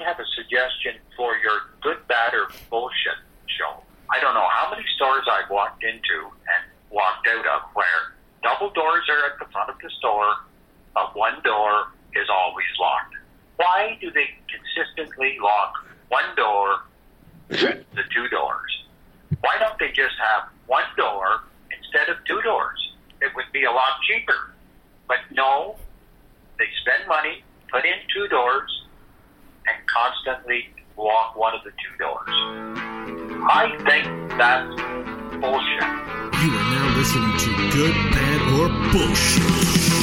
might have a suggestion for your good, bad, or bullshit show. I don't know how many stores I've walked into and walked out of where double doors are at the front of the store, but one door is always locked. Why do they consistently lock one door, the two doors? Why don't they just have one door instead of two doors? It would be a lot cheaper. But no, they spend money, put in two doors, and constantly lock one of the two doors. I think that's bullshit. You are now listening to Good, Bad, or Bullshit.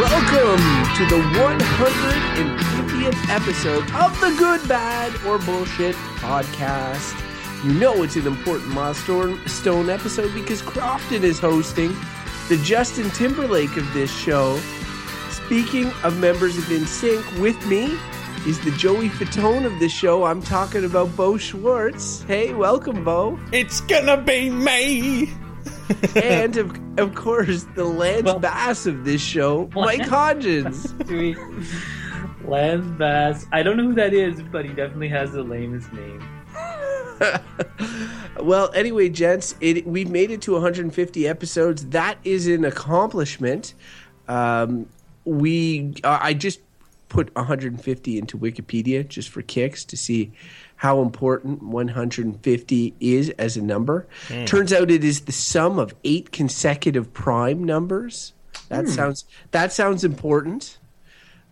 Welcome to the 150th episode of the Good, Bad, or Bullshit podcast. You know it's an important milestone stone episode because Crofton is hosting the Justin Timberlake of this show. Speaking of members of NSYNC, with me is the Joey Fatone of this show. I'm talking about Beau Schwartz. Hey, welcome, Beau. It's gonna be me. and of, of course, the Lance Well- Bass of this show, Mike Hodgins. Lance Bass. I don't know who that is, but he definitely has the lamest name. well, anyway, gents, it, we've made it to 150 episodes. That is an accomplishment. Um, we, uh, I just put 150 into Wikipedia just for kicks to see how important 150 is as a number. Turns out it is the sum of eight consecutive prime numbers. That sounds that sounds important.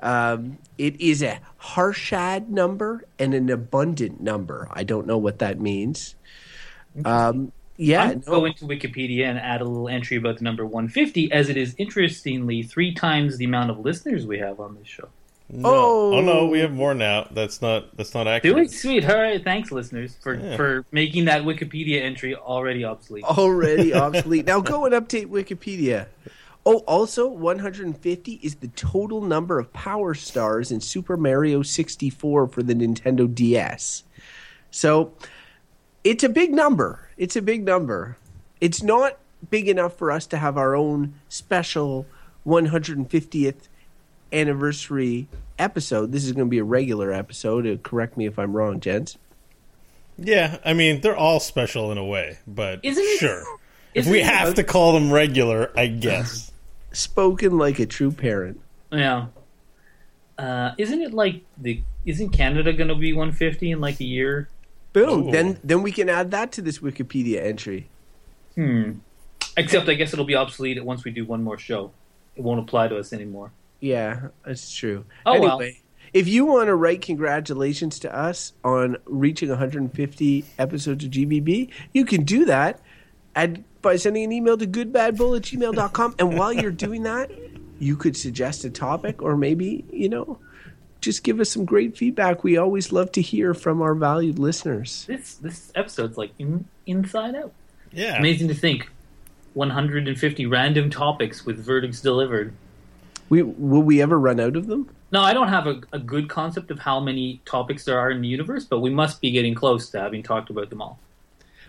Um, it is a Harshad number and an abundant number. I don't know what that means. Um, yeah, I'm no. going to Wikipedia and add a little entry about the number 150, as it is interestingly three times the amount of listeners we have on this show. No. Oh. oh no, we have more now. That's not that's not Do accurate. it, sweet. All right, thanks, listeners, for Yeah. for making that Wikipedia entry already obsolete. already obsolete. Now go and update Wikipedia. Oh, also 150 is the total number of power stars in Super Mario 64 for the Nintendo DS. So it's a big number. It's a big number. It's not big enough for us to have our own special 150th anniversary episode. This is going to be a regular episode. Uh, correct me if I'm wrong, gents. Yeah, I mean they're all special in a way, but Isn't it- sure. If we have to call them regular, I guess. Spoken like a true parent. Yeah. Uh, isn't it like the? Isn't Canada going to be 150 in like a year? Boom. Ooh. Then then we can add that to this Wikipedia entry. Hmm. Except I guess it'll be obsolete once we do one more show. It won't apply to us anymore. Yeah, that's true. Oh, well. anyway, if you want to write congratulations to us on reaching 150 episodes of GBB, you can do that at, by sending an email to goodbadbull at gmail.com. and while you're doing that, you could suggest a topic or maybe, you know, just give us some great feedback. We always love to hear from our valued listeners. This this episode's like in, inside out. Yeah. Amazing to think. 150 random topics with verdicts delivered. We, will we ever run out of them? No, I don't have a, a good concept of how many topics there are in the universe, but we must be getting close to having talked about them all.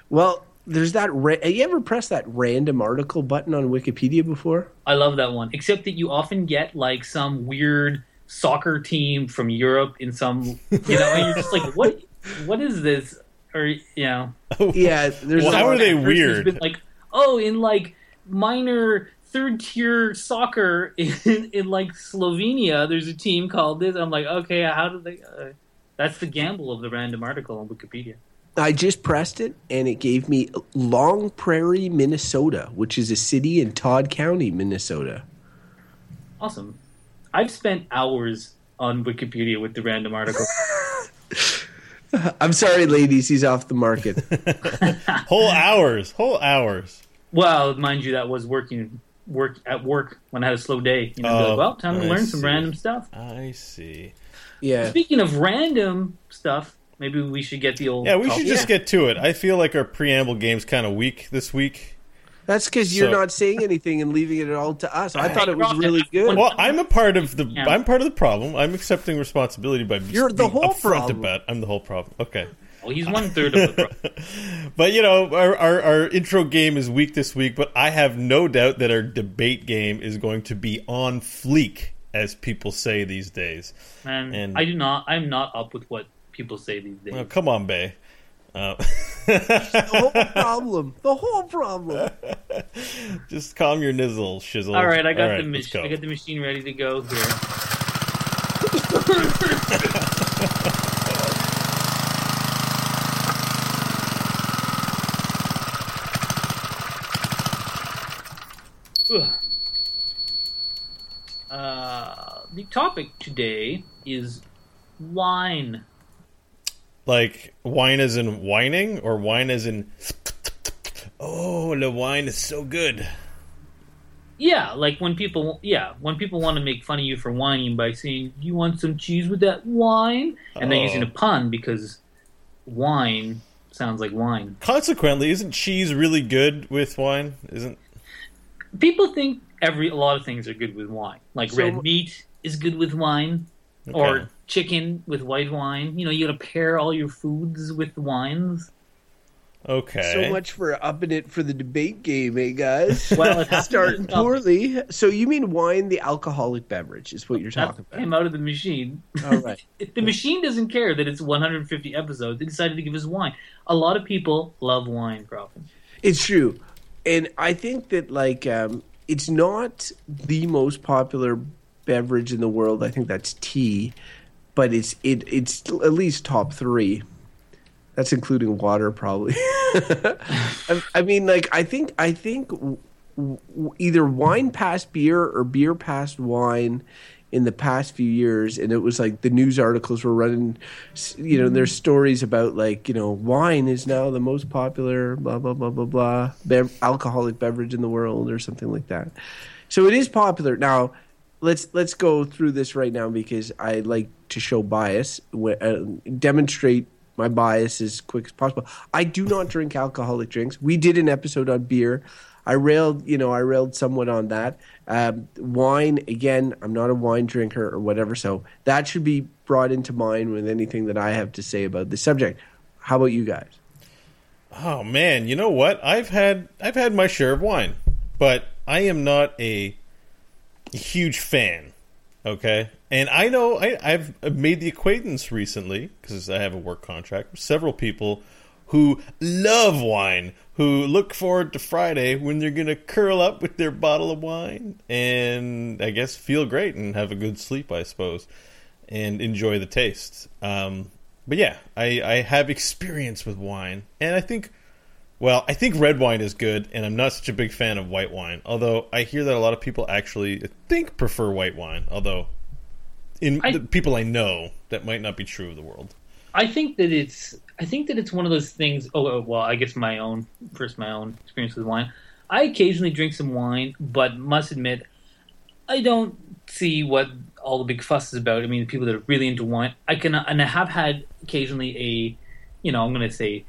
Well, there's that. Ra- have you ever pressed that random article button on Wikipedia before? I love that one. Except that you often get like some weird soccer team from Europe in some, you know, and you're just like, what? What is this? Or you know, Yeah, there's Well, how are they weird? Been like, oh, in like minor third tier soccer in, in like Slovenia, there's a team called this. I'm like, okay, how do they? Uh, that's the gamble of the random article on Wikipedia. I just pressed it and it gave me Long Prairie, Minnesota, which is a city in Todd County, Minnesota. Awesome. I've spent hours on Wikipedia with the random article. I'm sorry, ladies, he's off the market. whole hours, whole hours. well, mind you, that was working work at work when I had a slow day. You know, Oh, like, well, time to I learn some random stuff. I see. Yeah. Speaking of random stuff, maybe we should get the old. Yeah, we top- should just get to it. I feel like our preamble game's kind of weak this week. That's because you're So- not saying anything and leaving it all to us. I thought it was really good. Well, I'm a part of the. Yeah. I'm part of the problem. I'm accepting responsibility by You're the whole upfront problem. about. I'm the whole problem. Okay. Well, he's one third of the problem. But you know, our, our our intro game is weak this week, but I have no doubt that our debate game is going to be on fleek, as people say these days. And, And- I do not. I'm not up with what people say these days. Oh, come on, Bay. Uh, The whole problem. The whole problem. just calm your nizzle, shizzle. All right, I got All the mach- go. I got the machine ready to go here. Uh, the topic today is wine. Like wine is in whining, or wine is in Oh, the wine is so good. Yeah, like when people, yeah, when people want to make fun of you for whining by saying, "You want some cheese with that wine?" and they're Oh. using a oh. pun because wine sounds like wine. Consequently, isn't cheese really good with wine? Isn't People think every a lot of things are good with wine. Like So- red meat is good with wine, Okay. or chicken with white wine. You know, you got to pair all your foods with wines. okay? So much for upping it for the debate game, eh, guys? Well, it has to be Start topic. poorly. So you mean wine, the alcoholic beverage, is what you're That talking came out of the machine. All right. The machine doesn't care that it's 150 episodes. They decided to give us wine. A lot of people love wine, Crofton. It's true, and I think that like um, it's not the most popular beverage in the world. I think that's tea, but it's it it's at least top three. That's including water, probably. I, I mean, like I think I think w- w- either wine passed beer or beer passed wine in the past few years and it was like the news articles were running you know there's stories about like you know wine is now the most popular blah blah blah blah blah bev- alcoholic beverage in the world or something like that so it is popular now let's let's go through this right now because i like to show bias uh, demonstrate my bias as quick as possible i do not drink alcoholic drinks we did an episode on beer I railed, you know, I railed somewhat on that. Um, wine, again, I'm not a wine drinker or whatever, so that should be brought into mind with anything that I have to say about the subject. How about you guys? Oh man, you know what? I've had I've had my share of wine, but I am not a huge fan. Okay, and I know I, I've made the acquaintance recently because I have a work contract. with Several people who love wine, who look forward to Friday when they're gonna curl up with their bottle of wine and I guess feel great and have a good sleep, I suppose, and enjoy the taste. Um, but yeah, I, I have experience with wine, and I think, well, I think red wine is good, and I'm not such a big fan of white wine. Although I hear that a lot of people actually I think prefer white wine. Although, in I- the people I know, that might not be true of the world. I think that it's I think that it's one of those things. Oh oh, well, I guess my own first my own experience with wine. I occasionally drink some wine, but must admit, I don't see what all the big fuss is about. I mean, the people that are really into wine, I can and I have had occasionally a, you know, I'm going to say.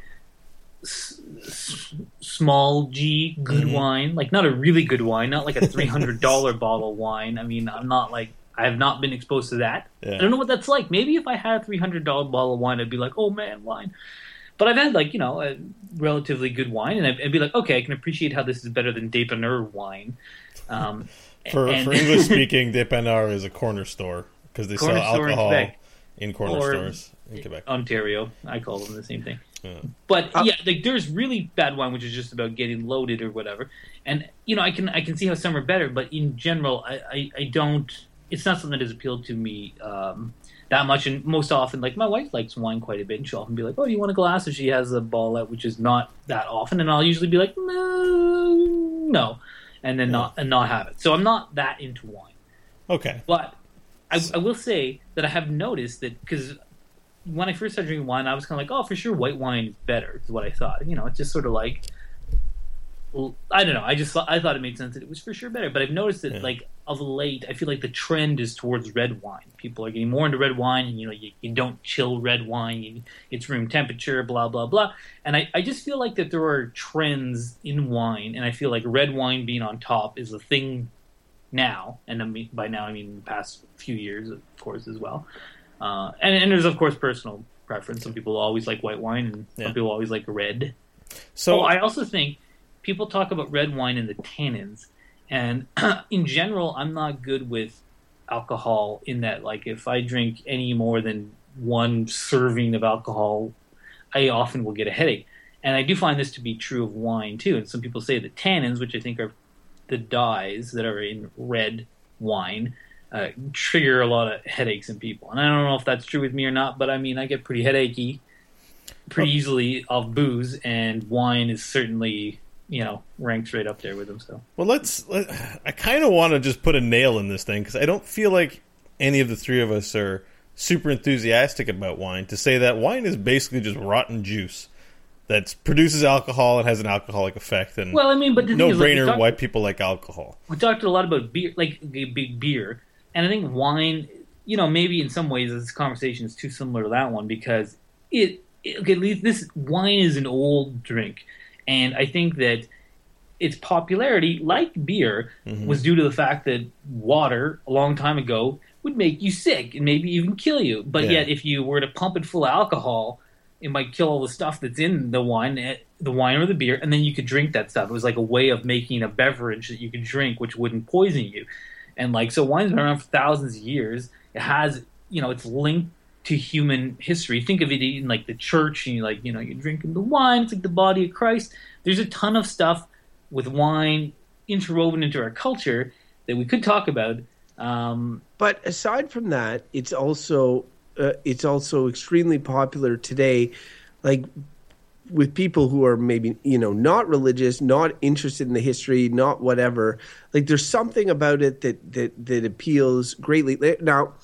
S- s- small G good Mhm. wine, like not a really good wine, not like a three hundred dollar bottle wine. I mean, I'm not like I have not been exposed to that. Yeah. I don't know what that's like. Maybe if I had a three hundred dollar bottle of wine, I'd be like, oh man, wine. But I've had like you know a relatively good wine, and I'd, I'd be like, okay, I can appreciate how this is better than Dépanneur wine. Um, For and- for English speaking, Dépanneur is a corner store because they sell Corner in alcohol Quebec. in corner Or- stores in Quebec. Ontario, I call them the same thing. Yeah. But Uh, yeah, like there's really bad wine, which is just about getting loaded or whatever. And you know, I can I can see how some are better, but in general, I I, I don't. It's not something that has appealed to me um, that much. And most often, like my wife likes wine quite a bit, and she'll often be like, "Oh, do you want a glass?" If she has a ball out, which is not that often, and I'll usually be like, "No, no," and then not and not have it. So I'm not that into wine. Okay. But I, I will say that I have noticed that because when I first started drinking wine, I was kind of like, oh, for sure, white wine is better, is what I thought. You know, it's just sort of like, I don't know. I just thought, I thought it made sense that it was for sure better. But I've noticed that, Yeah. like, of late, I feel like the trend is towards red wine. People are getting more into red wine, and you know, you, you don't chill red wine. You, it's room temperature, blah blah blah. And I, I just feel like that there are trends in wine, and I feel like red wine being on top is the thing now, and I mean, by now I mean the past few years, of course, as well. Uh, and, and there's of course personal preference. Some people always like white wine, and Yeah. some people always like red. So oh, I also think people talk about red wine and the tannins, and in general, I'm not good with alcohol. In that, like, if I drink any more than one serving of alcohol, I often will get a headache. And I do find this to be true of wine too. And some people say the tannins, which I think are the dyes that are in red wine, uh, trigger a lot of headaches in people. And I don't know if that's true with me or not, but I mean, I get pretty headachy pretty easily off booze, and wine is certainly you know ranks right up there with them. So Well, let's. Let, I kind of want to just put a nail in this thing because I don't feel like any of the three of us are super enthusiastic about wine. To say that wine is basically just rotten juice that produces alcohol and has an alcoholic effect, and well, I mean, but no is, like, brainer talk- why people like alcohol. we talked a lot about beer, like big beer, and I think wine. You know, maybe in some ways this conversation is too similar to that one because it, it okay, at least this wine is an old drink, and I think that its popularity, like beer, was due to the fact that water a long time ago would make you sick and maybe even kill you. But Yeah. yet, if you were to pump it full of alcohol, it might kill all the stuff that's in the wine, eh, the wine or the beer, and then you could drink that stuff. It was like a way of making a beverage that you could drink, which wouldn't poison you. And like, so wine's been around for thousands of years. It has, you know, it's linked to human history. Think of it in like the church, and you like, you know, you're drinking the wine. It's like the body of Christ. There's a ton of stuff with wine interwoven into our culture that we could talk about. Um, But aside from that, it's also uh, it's also extremely popular today, like with people who are maybe you know not religious, not interested in the history, not whatever. Like there's something about it that that that appeals greatly. Now,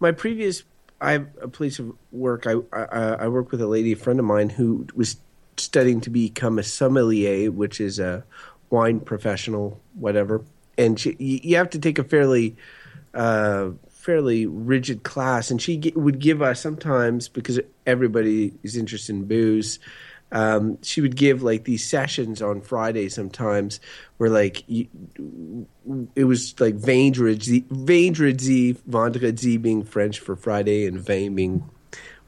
my previous I have a place of work. I I, I work with a lady, a friend of mine, who was studying to become a sommelier, which is a wine professional, whatever. And she, you have to take a fairly uh, fairly rigid class, and she would give us sometimes because everybody is interested in booze. Um, she would give like these sessions on Friday sometimes, where like you, it was like Vendredi, Vendredi, Vendredi being French for Friday, and Vin being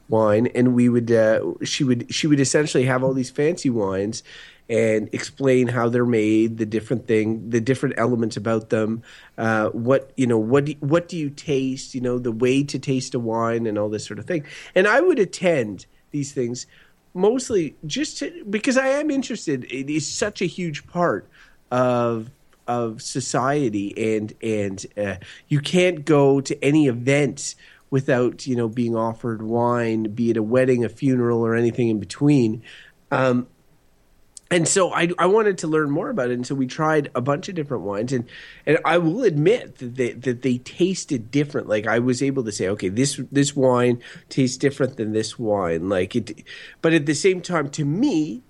wine, and we would uh, she would she would essentially have all these fancy wines and explain how they're made, the different thing, the different elements about them, uh, what you know, what do, what do you taste, you know, the way to taste a wine, and all this sort of thing. And I would attend these things mostly just to, because I am interested. It is such a huge part of of society, and and uh, you can't go to any event without you know being offered wine, be it a wedding, a funeral, or anything in between. Um, and so I, I wanted to learn more about it, and so we tried a bunch of different wines, and and I will admit that they, that they tasted different. Like I was able to say, okay, this this wine tastes different than this wine. Like it, but at the same time, to me,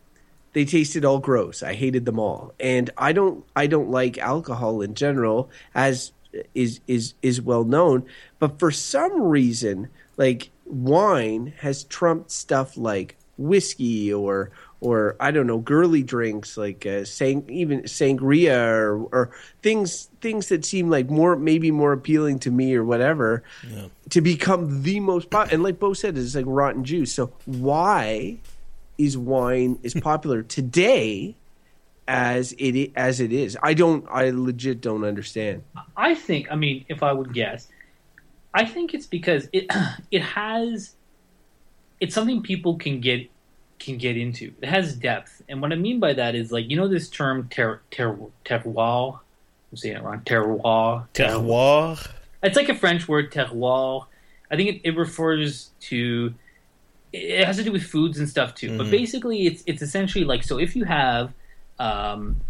they tasted all gross. I hated them all, and I don't I don't like alcohol in general, as is is is well known. But for some reason, like wine has trumped stuff like whiskey or or I don't know girly drinks like uh, sang, even sangria or, or things things that seem like more maybe more appealing to me or whatever to become the most pop- and like Beau said it's like rotten juice. So why is wine as popular today as it as it is? I don't I legit don't understand. I think, I mean, if I would guess, I think it's because it it has it's something people can get can get into. It has depth, and what I mean by that is like you know this term ter, ter, terroir. I'm saying it wrong. Terroir. Terroir. It's like a French word, terroir. I think it, it refers to. It has to do with foods and stuff too. But basically, it's it's essentially like so. If you have um,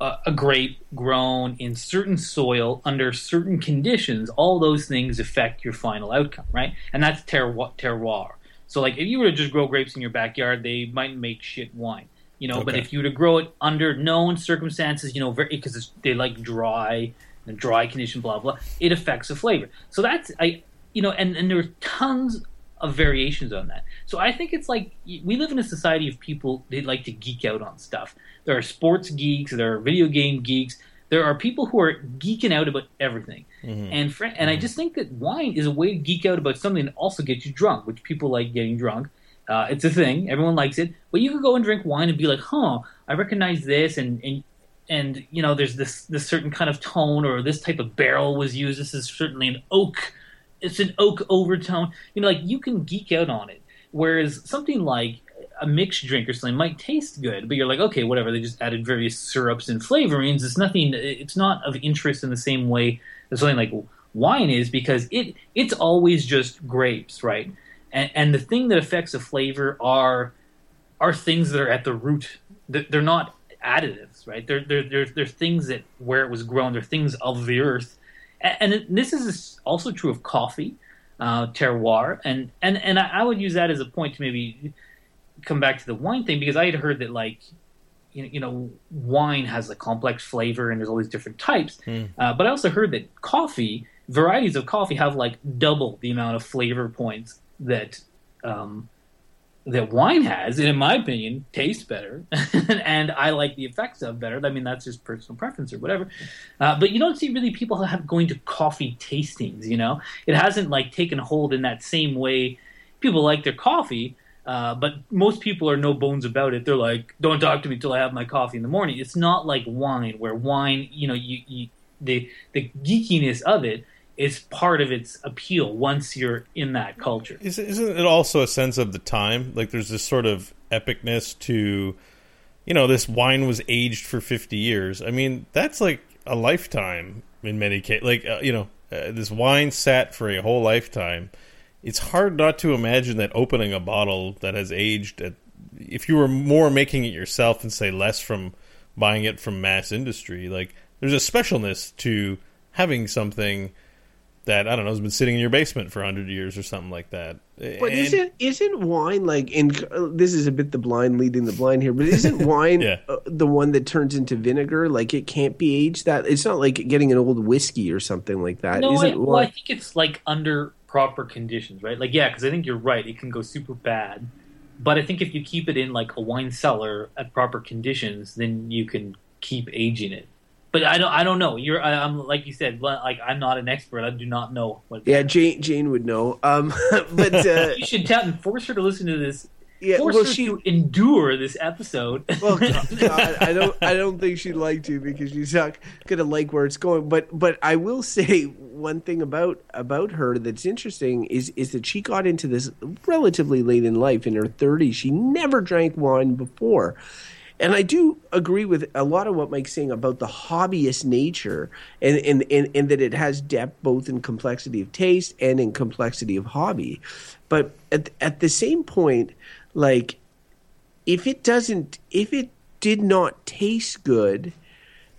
a, a grape grown in certain soil under certain conditions, all those things affect your final outcome, right? And that's terroir. terroir. So, like, if you were to just grow grapes in your backyard, they might make shit wine, you know. But if you were to grow it under known circumstances, you know, because they like dry, and dry condition, blah blah, it affects the flavor. So that's I, you know, and and there are tons of variations on that. So I think it's like we live in a society of people they like to geek out on stuff. There are sports geeks, there are video game geeks, there are people who are geeking out about everything, and fr- and I just think that wine is a way to geek out about something that also gets you drunk, which people like getting drunk. Uh, it's a thing, everyone likes it, but you could go and drink wine and be like, "Huh, I recognize this," and and and you know, there's this this certain kind of tone, or this type of barrel was used. This is certainly an oak. It's an oak overtone. You know, like you can geek out on it. Whereas something like a mixed drink or something might taste good, but you're like, okay, whatever. They just added various syrups and flavorings. It's nothing. It's not of interest in the same way as something like wine is because it it's always just grapes, right? And, and the thing that affects a flavor are are things that are at the root. They're not additives, right? They're they're they're, they're things that where it was grown. They're things of the earth, and, and this is also true of coffee, uh, terroir, and and and I would use that as a point to maybe come back to the wine thing because I had heard that like you know, wine has a complex flavor and there's all these different types, uh, but I also heard that coffee varieties of coffee have like double the amount of flavor points that um, that wine has, and in my opinion, tastes better, and I like the effects of better. I mean, that's just personal preference or whatever. Uh, but you don't see really people have going to coffee tastings. You know, it hasn't like taken hold in that same way. People like their coffee, uh, but most people are no bones about it. They're like, "Don't talk to me till I have my coffee in the morning." It's not like wine, where wine, you know, you, you the the geekiness of it is part of its appeal once you're in that culture. Is, isn't it also a sense of the time? Like there's this sort of epicness to, you know, this wine was aged for 50 years. I mean, that's like a lifetime in many cases. Like, uh, you know, uh, this wine sat for a whole lifetime. It's hard not to imagine that opening a bottle that has aged, at, if you were more making it yourself and say less from buying it from mass industry, like there's a specialness to having something that I don't know has been sitting in your basement for hundred years or something like that. But And- isn't isn't wine like? And uh, this is a bit the blind leading the blind here. But isn't wine Yeah. uh, the one that turns into vinegar? Like it can't be aged. That it's not like getting an old whiskey or something like that. No, Isn't I, well, I think it's like under proper conditions, right? Like, yeah, because I think you're right. It can go super bad, but I think if you keep it in like a wine cellar at proper conditions, then you can keep aging it. But I don't, I don't know. You're, I, I'm like you said, like I'm not an expert. I do not know what. yeah, Jane Jane would know. Um, but uh, you should tell and force her to listen to this. Yeah, Force well her she to endure this episode. Well, God, God, I don't. I don't think she'd like to because she's not gonna like where it's going. But, but I will say one thing about about her that's interesting is is that she got into this relatively late in life, in her thirties. She never drank wine before. And I do agree with a lot of what Mike's saying about the hobbyist nature and, and, and, and that it has depth both in complexity of taste and in complexity of hobby. But at, at the same point, like if it doesn't if it did not taste good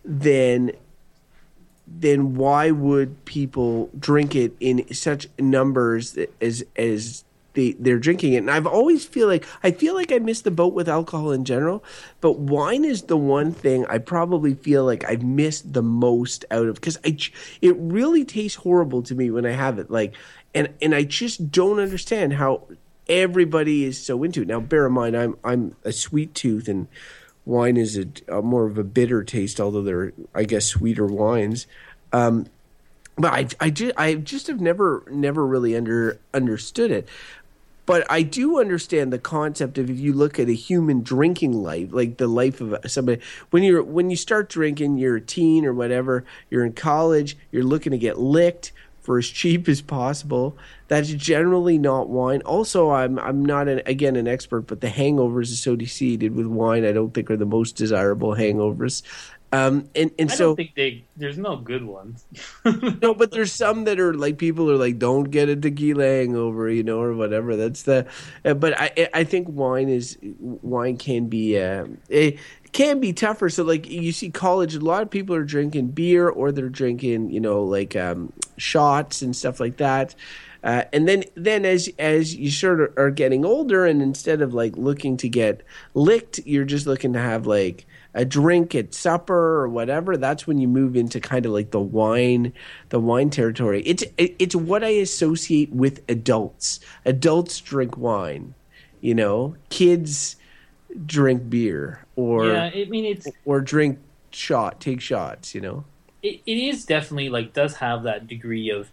then then why would people drink it in such numbers as as they they're drinking it? And i've always feel like i feel like i missed the boat with alcohol in general but wine is the one thing i probably feel like i've missed the most out of because i it really tastes horrible to me when i have it like and and i just don't understand how everybody is so into it now bear in mind i'm i'm a sweet tooth and wine is a, a more of a bitter taste although they're i guess sweeter wines um, but I, I, just, I just have never, never really under understood it. But I do understand the concept of if you look at a human drinking life, like the life of somebody, when you're when you start drinking, you're a teen or whatever, you're in college, you're looking to get licked for as cheap as possible. That's generally not wine. Also, I'm I'm not an, again an expert, but the hangovers associated with wine, I don't think are the most desirable hangovers. Um, and and I so don't think they. There's no good ones. no, but there's some that are like people are like, don't get a tequila hangover, you know, or whatever. That's the. Uh, but I I think wine is wine can be uh, it can be tougher. So like you see college, a lot of people are drinking beer or they're drinking you know like um, shots and stuff like that. Uh, and then, then as as you sort of are getting older, and instead of like looking to get licked, you're just looking to have like a drink at supper or whatever. That's when you move into kind of like the wine, the wine territory. It's it's what I associate with adults. Adults drink wine, you know. Kids drink beer or yeah, I mean it's or drink shot, take shots. You know. It, it is definitely like does have that degree of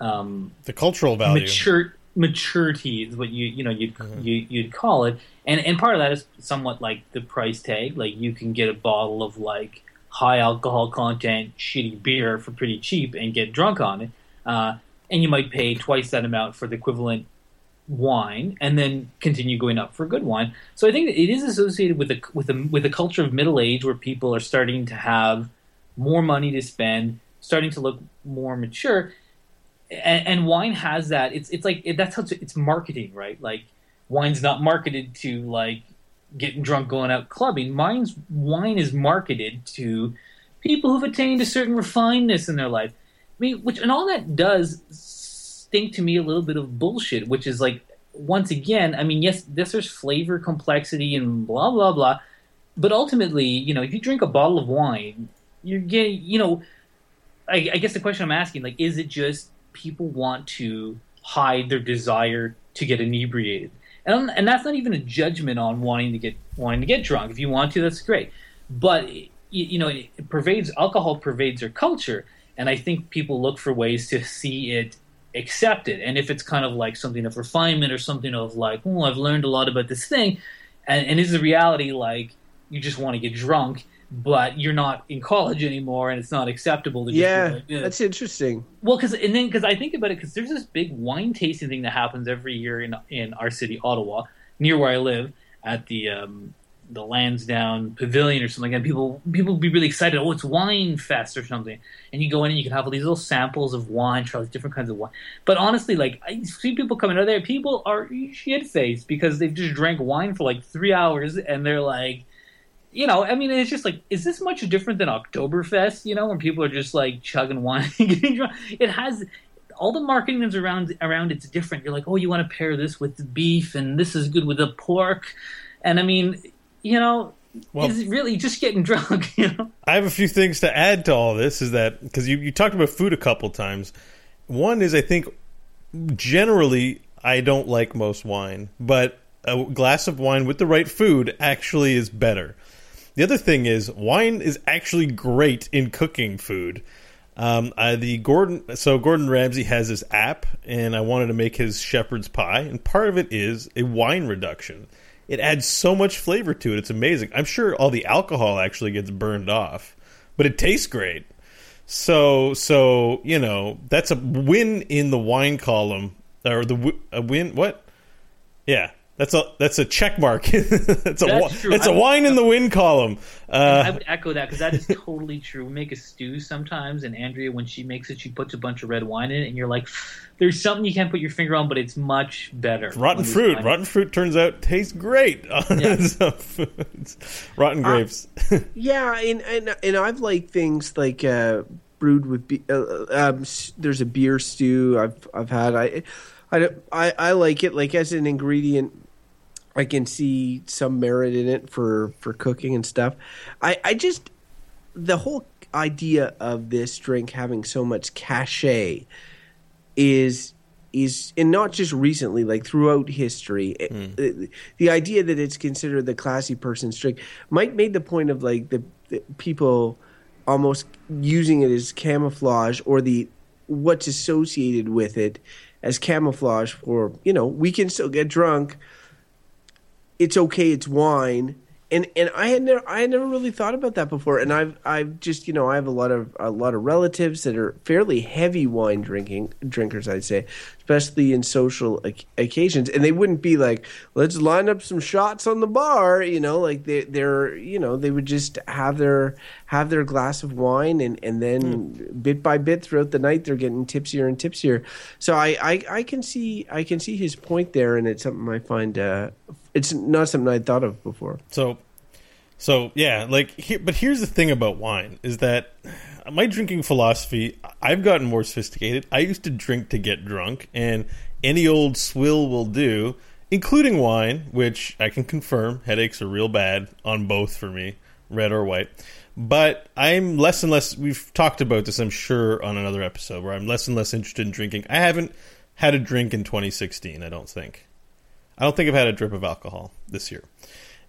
um, The cultural value. mature maturity is what you you know you'd Mm-hmm. you, you'd call it, and and part of that is somewhat like the price tag. Like you can get a bottle of like high alcohol content shitty beer for pretty cheap and get drunk on it, uh, and you might pay twice that amount for the equivalent wine, and then continue going up for good wine. So I think it is associated with a with a with a culture of middle age where people are starting to have more money to spend, starting to look more mature and, and wine has that. It's it's like it, that's how it's, it's marketing, right? Like wine's not marketed to like getting drunk, going out clubbing. Mine's wine is marketed to people who've attained a certain refinedness in their life. I mean, which and all that does stink to me a little bit of bullshit, which is like once again, I mean, yes, this there's flavor complexity and blah blah blah, but ultimately, you know, if you drink a bottle of wine, you're getting, you know, I, I guess the question I'm asking, like, is it just people want to hide their desire to get inebriated? And and that's not even a judgment on wanting to get wanting to get drunk. If you want to, that's great. But you, you know, it pervades alcohol pervades their culture, and I think people look for ways to see it accepted. And if it's kind of like something of refinement or something of like, oh, I've learned a lot about this thing, and, and is the reality like you just want to get drunk, but you're not in college anymore, and it's not acceptable to just Yeah, like, "Yeah." that's interesting. Well, because and then because I think about it, because there's this big wine tasting thing that happens every year in in our city, Ottawa, near where I live, at the um, the Lansdowne Pavilion or something like that. People people be really excited. Oh, it's wine fest or something, and you go in and you can have all these little samples of wine, try different kinds of wine. But honestly, like I see people coming out there, people are shit faced because they've just drank wine for like three hours and they're like you know, I mean, it's just like, is this much different than Oktoberfest? You know, when people are just like chugging wine and getting drunk. It has all the marketing is around around. It's different. You're like, oh, you want to pair this with beef, and this is good with the pork. And I mean, you know, Well- is it really just getting drunk? You know, I have a few things to add to all this. Is that because you, you talked about food a couple times? One is I think generally I don't like most wine, but a glass of wine with the right food actually is better. The other thing is wine is actually great in cooking food. Um, I, the Gordon, so Gordon Ramsay has this app, and I wanted to make his shepherd's pie, and part of it is a wine reduction. It adds so much flavor to it; it's amazing. I'm sure all the alcohol actually gets burned off, but it tastes great. So, so you know that's a win in the wine column, or the a win. What? Yeah, that's a that's a check mark. that's a That's wi- true. it's a I would- wine in the win column. I Uh, would echo that because that is totally true. We make a stew sometimes, and Andrea, when she makes it, she puts a bunch of red wine in it, and you're like, "There's something you can't put your finger on, but it's much better." rotten fruit. Rotten fruit turns out tastes great on Yeah. some. Rotten grapes. Yeah, and and and I've liked things like uh, brewed with. Be- uh, um, there's a beer stew I've I've had. I, I I I like it like as an ingredient. I can see some merit in it for for cooking and stuff. I I just the whole idea of this drink having so much cachet is is and not just recently like throughout history it- hmm. the, the idea that it's considered the classy person's drink mike made the point of like the, the people almost using it as camouflage or the what's associated with it as camouflage for you know we can still get drunk. It's okay it's wine and and I had never I had never really thought about that before. And I've I've just you know I have a lot of a lot of relatives that are fairly heavy wine drinking drinkers I'd say especially in social oc- occasions. And they wouldn't be like let's line up some shots on the bar you know like they they're you know they would just have their have their glass of wine and and then bit by bit throughout the night they're getting tipsier and tipsier. So I I, I can see I can see his point there and it's something I find uh it's not something I'd thought of before. So, so yeah, like, but here's the thing about wine is that my drinking philosophy, I've gotten more sophisticated. I used to drink to get drunk, and any old swill will do, including wine, which I can confirm headaches are real bad on both for me, red or white. But I'm less and less. We've talked about this, I'm sure, on another episode where I'm less and less interested in drinking. I haven't had a drink in 2016. I don't think. I don't think I've had a drip of alcohol this year.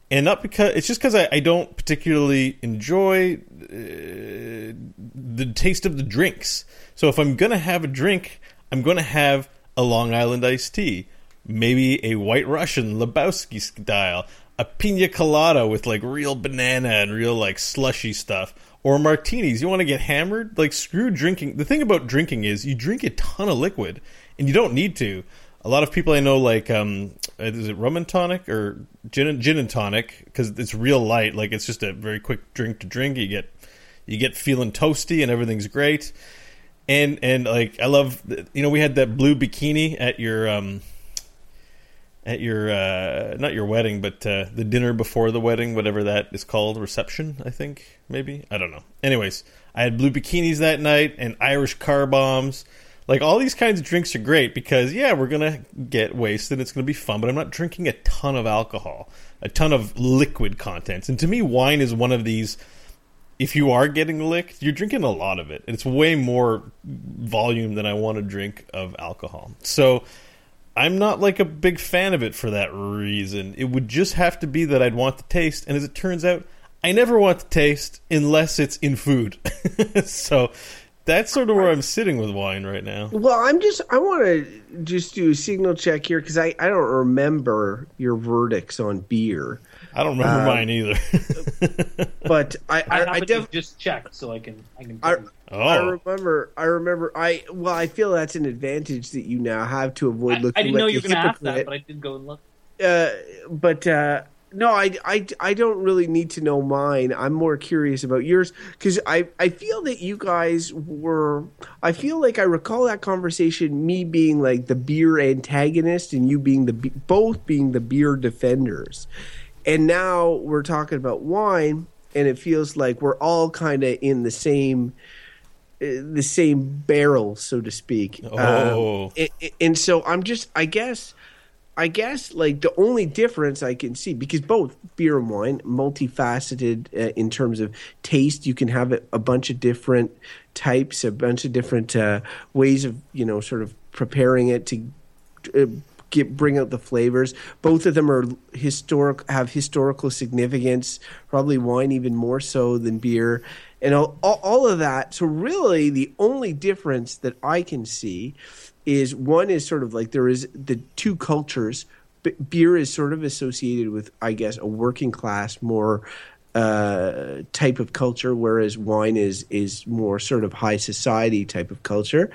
and not because it's just because I, I don't particularly enjoy uh, the taste of the drinks. So if I'm gonna have a drink, I'm gonna have a Long Island iced tea, maybe a White Russian Lebowski style, a pina colada with like real banana and real like slushy stuff, or martinis. You want to get hammered? Like screw drinking. The thing about drinking is you drink a ton of liquid, and you don't need to. A lot of people I know like um, is it rum and tonic or gin and, gin and tonic because it's real light. Like it's just a very quick drink to drink. You get you get feeling toasty and everything's great. And and like I love you know we had that blue bikini at your um at your uh not your wedding but uh the dinner before the wedding whatever that is called reception I think maybe I don't know. Anyways, I had blue bikinis that night and Irish car bombs. Like all these kinds of drinks are great because yeah, we're gonna get wasted. It's gonna be fun, but I'm not drinking a ton of alcohol, a ton of liquid contents. And to me, wine is one of these. If you are getting licked, you're drinking a lot of it. It's way more volume than I want to drink of alcohol. So I'm not like a big fan of it for that reason. It would just have to be that I'd want the taste, and as it turns out, I never want the taste unless it's in food. so that's sort of where I'm sitting with wine right now. Well, I'm just I want to just do a signal check here because I I don't remember your verdicts on beer, I don't remember Uh, mine either. but I I, I, I, def- just checked so I can I can. I, oh, I remember I remember I well I feel that's an advantage that you now have to avoid I, looking I didn't like know you were going to ask that, but I did go and look. uh, but uh, no, I, I, I don't really need to know mine. I'm more curious about yours because I, I feel that you guys were. I feel like I recall that conversation, me being like the beer antagonist and you being the both being the beer defenders, and now we're talking about wine, and it feels like we're all kind of in the same. uh, The same barrel, so to speak. Oh. Um, and, and so I'm just, I guess, I guess like the only difference I can see because both beer and wine multifaceted uh, in terms of taste. You can have a, a bunch of different types, a bunch of different uh, ways of you know sort of preparing it to. Uh, Get, bring out the flavors. Both of them are historic, have historical significance. Probably wine even more so than beer, and all, all, all of that. So really, the only difference that I can see is one is sort of like there is the two cultures. Beer is sort of associated with, I guess, a working class more uh, type of culture, whereas wine is is more sort of high society type of culture,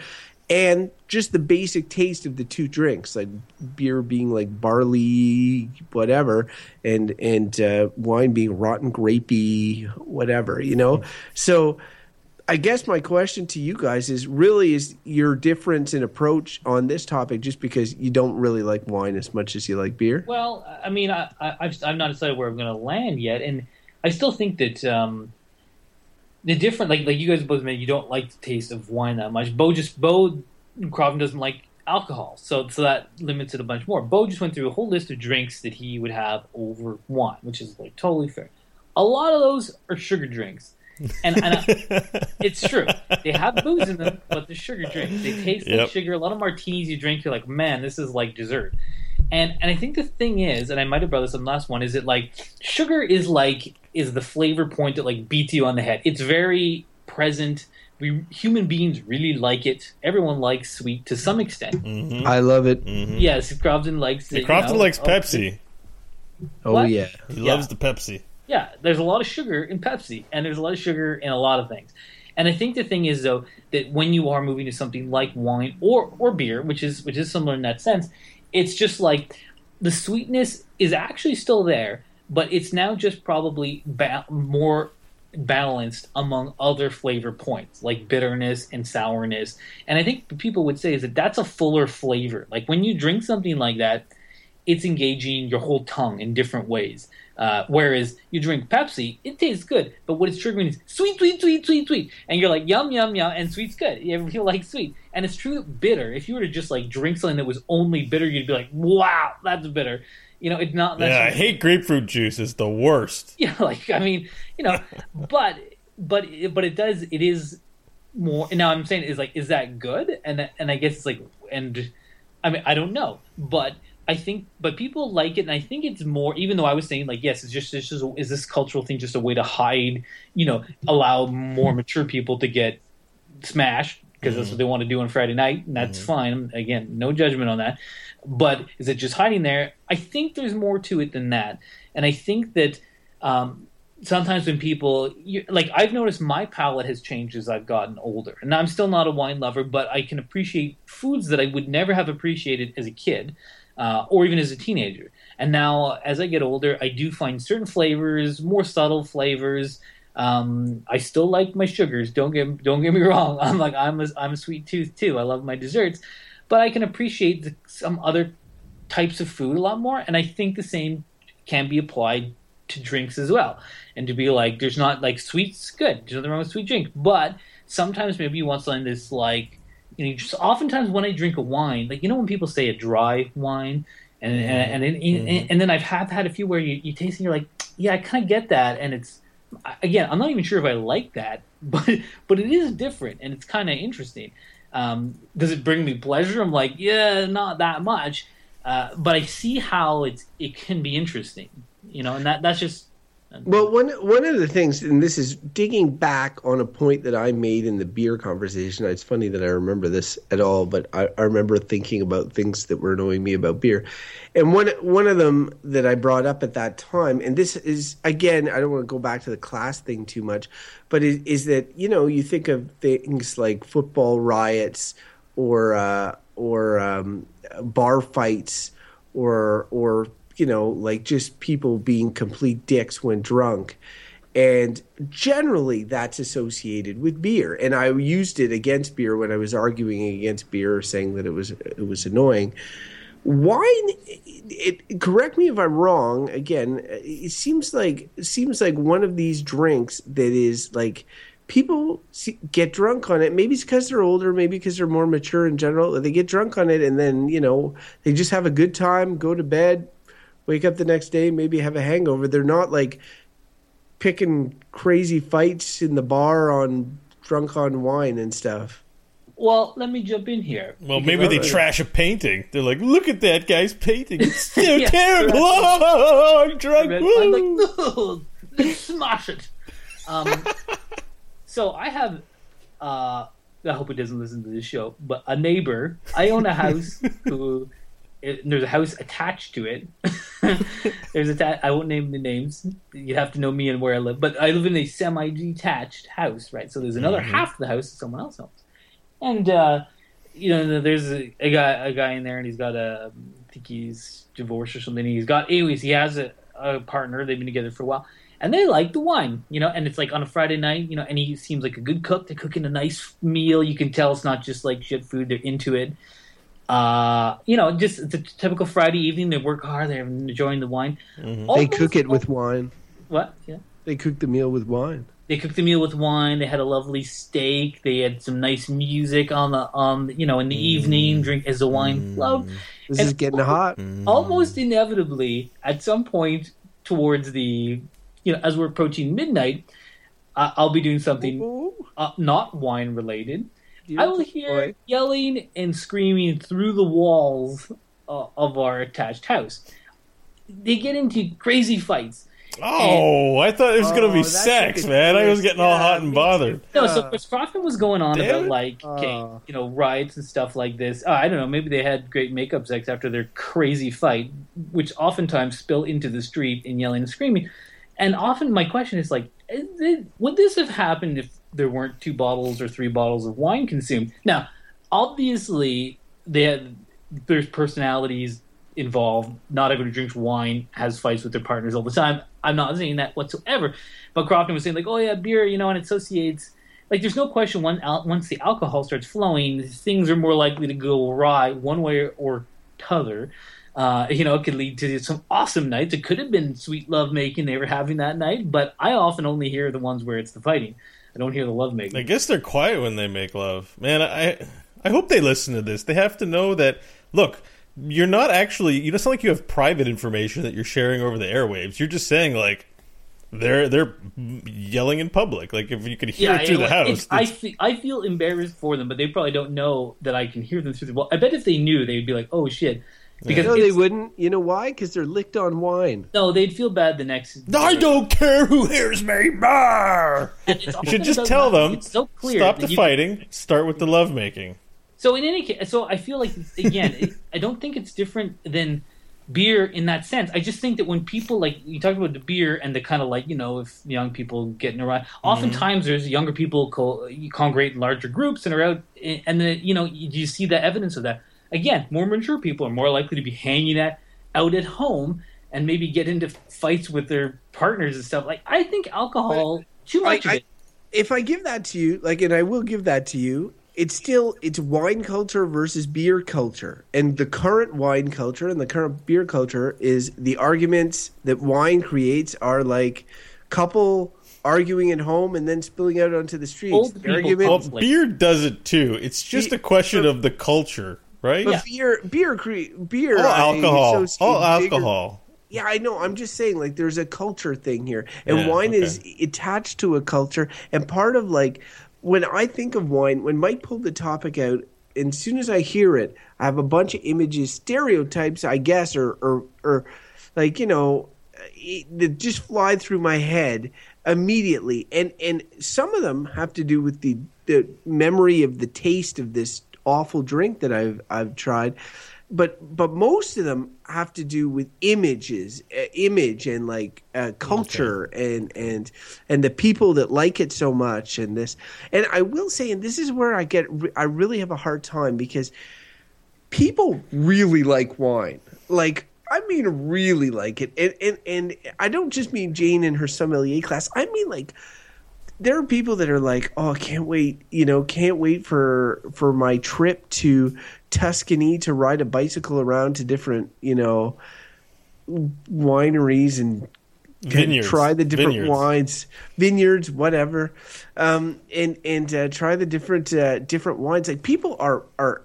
and just the basic taste of the two drinks, like beer being like barley, whatever, and and uh, wine being rotten grapey, whatever, you know. So. I guess my question to you guys is really is your difference in approach on this topic just because you don't really like wine as much as you like beer? Well, I mean, I, I, I've I've not decided where I'm going to land yet, and I still think that um, the different, like like you guys both mentioned, you don't like the taste of wine that much. Beau just Beau Crofton doesn't like alcohol, so so that limits it a bunch more. Bo just went through a whole list of drinks that he would have over wine, which is like totally fair. A lot of those are sugar drinks. And, and I, it's true. They have booze in them, but they're sugar drinks. They taste Yep. like sugar. A lot of martinis you drink, you're like, man, this is like dessert. And and I think the thing is, and I might have brought this on the last one, is it like sugar is like is the flavor point that like beats you on the head. It's very present. We human beings really like it. Everyone likes sweet to some extent. Mhm. I love it. Mhm. Yes, Crofton likes it. you Crofton know. likes Oh, Pepsi. Oh What? yeah. He Yeah. loves the Pepsi. Yeah, there's a lot of sugar in Pepsi, and there's a lot of sugar in a lot of things. And I think the thing is though that when you are moving to something like wine or or beer, which is which is similar in that sense, it's just like the sweetness is actually still there, but it's now just probably ba- more balanced among other flavor points like bitterness and sourness. And I think people would say is that that's a fuller flavor. Like when you drink something like that, it's engaging your whole tongue in different ways. Uh, whereas you drink Pepsi, it tastes good, but what it's triggering is sweet, sweet, sweet, sweet, sweet, and you're like yum, yum, yum, and sweet's good. You like sweet, and it's true bitter. If you were to just like drink something that was only bitter, you'd be like, wow, that's bitter. You know, it's not. Yeah, I hate grapefruit juice. It's the worst. yeah, like I mean, you know, but but but it does. It is more. Now I'm saying is like, is that good? And and I guess it's like, and I mean, I don't know, but I think, but people like it, and I think it's more. Even though I was saying like, yes, it's just, it's just is this cultural thing just a way to hide, you know, allow more mature people to get smashed because that's what they want to do on Friday night, and that's fine. Again, no judgment on that. But is it just hiding there? I think there's more to it than that, and I think that um, sometimes when people like I've noticed my palate has changed as I've gotten older, and I'm still not a wine lover, but I can appreciate foods that I would never have appreciated as a kid uh, or even as a teenager. And now, as I get older, I do find certain flavors, more subtle flavors. Um, I still like my sugars. Don't get don't get me wrong. I'm like I'm a, I'm a sweet tooth too. I love my desserts, but I can appreciate the, some other types of food a lot more. And I think the same can be applied to drinks as well. And to be like, there's not like sweets good. There's nothing wrong with sweet drink, but sometimes maybe you want something that's like you know, just oftentimes when I drink a wine, like you know when people say a dry wine, and and and, and, and then I've have had a few where you, you taste and you're like, yeah, I kind of get that, and it's again, I'm not even sure if I like that, but but it is different and it's kind of interesting. Um, does it bring me pleasure? I'm like, yeah, not that much, uh, but I see how it's it can be interesting, you know, and that that's just Well, one one of the things, and this is digging back on a point that I made in the beer conversation. It's funny that I remember this at all, but I, I remember thinking about things that were annoying me about beer, and one one of them that I brought up at that time, and this is again, I don't want to go back to the class thing too much, but is, is that you know you think of things like football riots or uh, or um, bar fights or or you know like just people being complete dicks when drunk. And generally that's associated with beer. And i used it against beer when i was arguing against beer saying that it was it was annoying. Wine it, it- correct me if i'm wrong again it seems like it seems like one of these drinks that is like people see, get drunk on it. Maybe it's because they're older maybe because they're more mature in general. They get drunk on it and then you know they just have a good time go to bed wake up the next day maybe have a hangover they're not like picking crazy fights in the bar on drunk on wine and stuff well. Let me jump in here. Well, maybe they Right. trash a painting. They're like, "Look at that guy's painting; it's so Yeah, terrible." Oh, I'm drunk. Red- I'm like, no, smash it. Um, so I have, uh, I hope he doesn't listen to this show, but a neighbor. I own a house who, it, there's a house attached to it. there's a, ta- I won't name the names. You'd have to know me and where I live, but I live in a semi-detached house, right? So there's another half of the house that someone else owns, and uh, you know, there's a, a guy, a guy in there, and he's got a, I think he's divorced or something. He's got, anyways, he has a, a partner. They've been together for a while, and they like the wine, you know. And it's like on a Friday night, you know, and he seems like a good cook. They're cooking a nice meal. You can tell it's not just like shit food. They're into it. Uh, you know, just it's a typical Friday evening. They work hard. They're enjoying the wine. they cook it with wine what? Yeah. they cook the meal with wine They cooked the meal with wine. They had a lovely steak. They had some nice music on the on you know in the evening. Drink as the wine flowed. this And- is getting hot Almost inevitably, at some point towards the you know as we're approaching midnight, uh, I'll be doing something uh, not wine related. I will hear boy. yelling and screaming through the walls uh, of our attached house. They get into crazy fights. Oh, I thought it was gonna Oh, be sex, good man. I was twist. getting all hot and bothered. No, so Uh, Chris Crofton was going on damn about it. like, okay, Uh. you know, riots and stuff like this. Oh, I don't know. Maybe they had great makeup sex after their crazy fight, which oftentimes spill into the street in yelling and screaming. And often my question is like, would this have happened if there weren't two bottles or three bottles of wine consumed? Now, obviously, they had, there's personalities involved. Not who drinks wine has fights with their partners all the time. I'm not saying that whatsoever. But Crofton was saying like, oh yeah, beer, you know, and associates. Like, there's no question once the alcohol starts flowing, things are more likely to go awry one way or t'other. Uh, you know, it could lead to some awesome nights. It could have been sweet love making they were having that night, but I often only hear the ones where it's the fighting. I don't hear the love making. I guess they're quiet when they make love. Man, I I hope they listen to this. They have to know that look, you're not actually you don't sound like you have private information that you're sharing over the airwaves. You're just saying like they're they're yelling in public. Like if you could hear it through the house. I, it's- fe- I feel embarrassed for them, but they probably don't know that I can hear them through the wall. I bet if they knew, they'd be like, "Oh shit!" Because No, they wouldn't. You know why? Because they're licked on wine. no, they'd feel bad the next. I don't care who hears me. Bar. You should just tell nothing. them. It's so clear. Stop the you- fighting. Start with the lovemaking. So in any case, so I feel like again, it, I don't think it's different than beer in that sense. I just think that when people like you talk about the beer and the kind of like you know if young people getting around, oftentimes mm-hmm. there's younger people co- congregate in larger groups and are out, eh, and then you know you, you see the evidence of that. Again, more mature people are more likely to be hanging at out at home and maybe get into fights with their partners and stuff. Like I think alcohol too much I- of it. If I give that to you, like, and I will give that to you, it's still it's wine culture versus beer culture, and the current wine culture and the current beer culture is the arguments that wine creates are like couple arguing at home and then spilling out onto the streets. Old people argument- Well, beer does it too. It's just Be- a question of the culture, right? But beer, beer, cre- beer, All I alcohol. associate All bigger- alcohol. Yeah, I know. I'm just saying, like, there's a culture thing here, and Yeah, wine okay. is attached to a culture. And part of like when I think of wine, when Mike pulled the topic out, and as soon as I hear it, I have a bunch of images, stereotypes, I guess, or or, or like you know, eh, that just fly through my head immediately. And and some of them have to do with the the memory of the taste of this awful drink that I've I've tried. But but most of them have to do with images uh, image and like uh, culture and and and the people that like it so much and this. And i will say and this is where i get i really have a hard time because people really like wine. Like i mean really like it. And and, and i don't just mean jane and her sommelier class. I mean like there are people that are like, "Oh, I can't wait! You know, can't wait for for my trip to Tuscany to ride a bicycle around to different, you know, wineries and Vineyards. try the different Vineyards. wines, vineyards, whatever, um, and and uh, try the different uh, different wines. Like people are are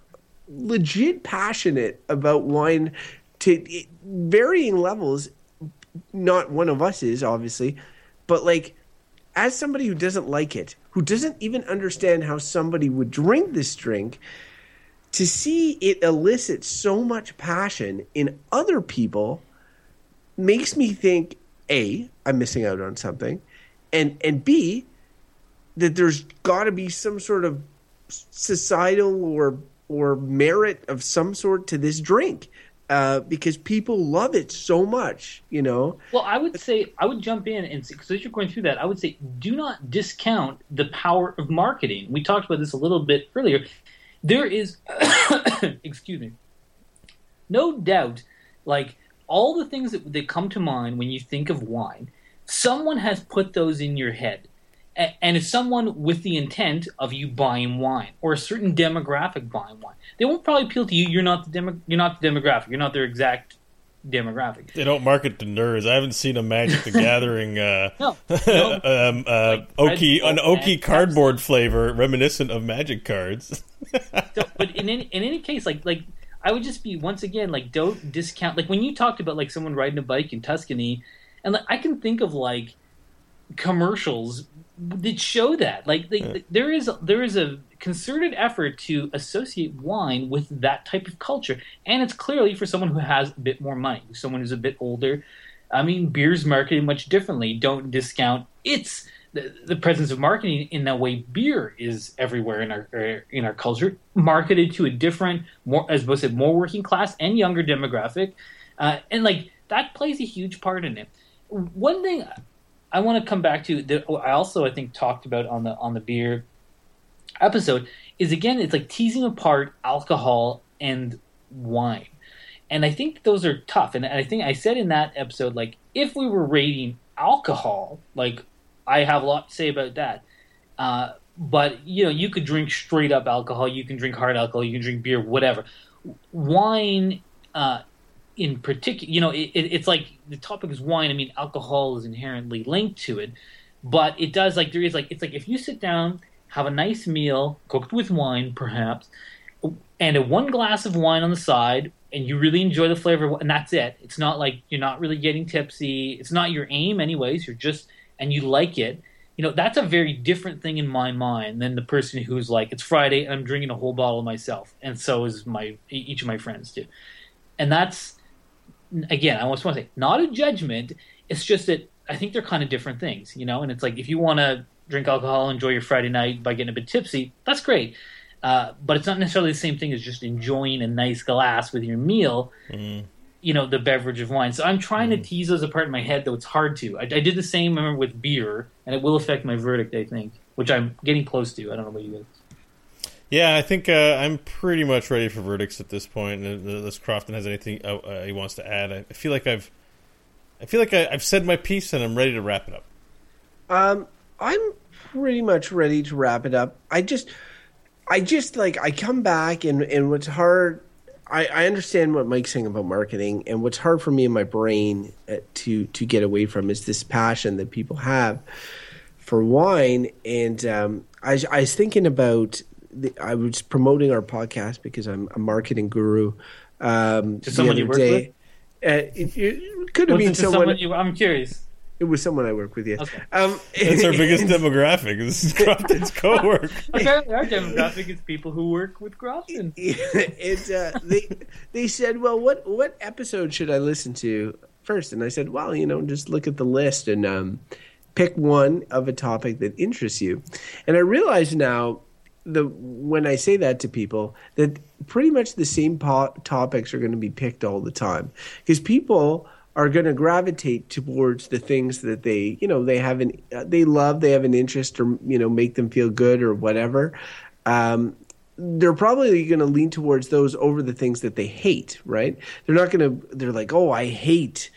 legit passionate about wine to varying levels. Not one of us is obviously, but like as somebody who doesn't like it, who doesn't even understand how somebody would drink this drink, to see it elicit so much passion in other people makes me think a I'm missing out on something, and and b that there's got to be some sort of societal or or merit of some sort to this drink uh, because people love it so much, you know. Well, I would say I would jump in and because you're going through that, I would say do not discount the power of marketing. We talked about this a little bit earlier. There is, excuse me, no doubt, like all the things that, that come to mind when you think of wine, someone has put those in your head. And it's someone with the intent of you buying wine or a certain demographic buying wine. They won't probably appeal to you. You're not the demo, You're not the demographic. You're not their exact demographic. They don't market to nerds. I haven't seen a Magic the Gathering uh, No, no. um, uh, Like oaky, an oaky cardboard flavor reminiscent of Magic cards. So, but in any, in any case, like like I would just be once again like don't discount like when you talked about like someone riding a bike in Tuscany, and like I can think of like commercials that show that like they, there is there is a concerted effort to associate wine with that type of culture, and it's clearly for someone who has a bit more money, someone who's a bit older. I mean, beer's marketed much differently. Don't discount its the, the presence of marketing in that way. Beer is everywhere in our er, in our culture, marketed to a different, more as both said, more working class and younger demographic, uh, and like that plays a huge part in it. One thing I want to come back to that I also I think talked about on the on the beer episode is again it's like teasing apart alcohol and wine. And I think those are tough. And I think I said in that episode, like, if we were rating alcohol, like, I have a lot to say about that. Uh, but, you know, you could drink straight up alcohol, you can drink hard alcohol, you can drink beer, whatever. Wine, uh, in particular, you know, it, it, it's like the topic is wine. I mean, alcohol is inherently linked to it, but it does like there is like it's like if you sit down, have a nice meal cooked with wine, perhaps, and a one glass of wine on the side, and you really enjoy the flavor, and that's it. It's not like you're not really getting tipsy. It's not your aim, anyways. You're just and you like it. You know, that's a very different thing in my mind than the person who's like, it's Friday and I'm drinking a whole bottle myself, and so is my each of my friends do. and that's again, I just want to say, not a judgment. It's just that I think they're kind of different things, you know. And it's like if you want to drink alcohol, enjoy your Friday night by getting a bit tipsy, that's great. Uh, but it's not necessarily the same thing as just enjoying a nice glass with your meal. Mm. You know, the beverage of wine. So I'm trying Mm. to tease those apart in my head, though it's hard to. I, I did the same, remember, with beer, and it will affect my verdict, I think, which I'm getting close to. I don't know what you guys. Yeah, I think uh, I'm pretty much ready for verdicts at this point. And Unless Crofton has anything uh, uh, he wants to add, I feel like I've, I feel like I, I've said my piece and I'm ready to wrap it up. Um, I'm pretty much ready to wrap it up. I just, I just like I come back and and what's hard. I, I understand what Mike's saying about marketing, and what's hard for me in my brain uh, to to get away from is this passion that people have for wine. And um, I, I was thinking about, the, I was promoting our podcast because I'm a marketing guru. Um, To someone you work with? Uh, it, it could have Was been it someone. someone you, I'm curious. It was someone I work with. Yes. Okay. Um, That's our biggest demographic. This is Crofton's co-work. Apparently, our demographic is people who work with Crofton. it uh, they they said, "Well, what what episode should I listen to first? And I said, "Well, you know, just look at the list and um, pick one of a topic that interests you." And I realize now the when I say that to people that pretty much the same po- topics are going to be picked all the time because people are going to gravitate towards the things that they you know they have an they love they have an interest or you know make them feel good or whatever um, they're probably going to lean towards those over the things that they hate, right? They're not going to. They're like, oh, I hate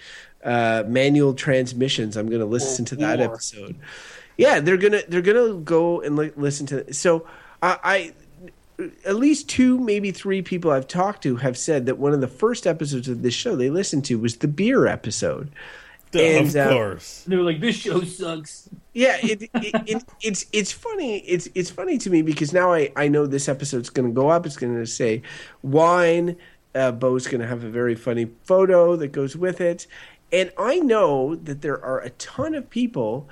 uh, manual transmissions. I'm going to listen to that episode. Yeah, they're gonna they're gonna go and li- listen to. So I, I at least two, maybe three people I've talked to have said that one of the first episodes of this show they listened to was the beer episode. And, of uh, course. They were like, "This show sucks." Yeah, it, it, it, it's it's funny. It's it's funny to me because now I, I know this episode's going to go up. It's going to say wine. Uh, Beau's going to have a very funny photo that goes with it, and I know that there are a ton of people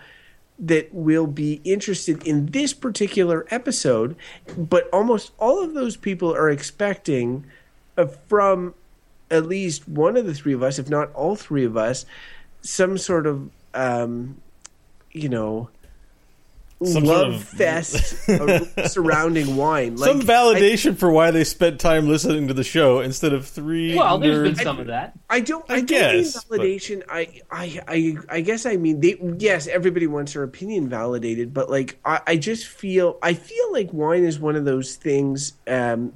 that will be interested in this particular episode, but almost all of those people are expecting uh, from at least one of the three of us, if not all three of us, some sort of um, you know Some love sort of- fest surrounding wine. Like, Some validation for why they spent time listening to the show instead of three. Well, there's been nerds. some of that. I don't. I, I don't guess, mean validation. I, I, I, I guess I mean they. Yes, everybody wants their opinion validated, but like I, I just feel. I feel like wine is one of those things. Um,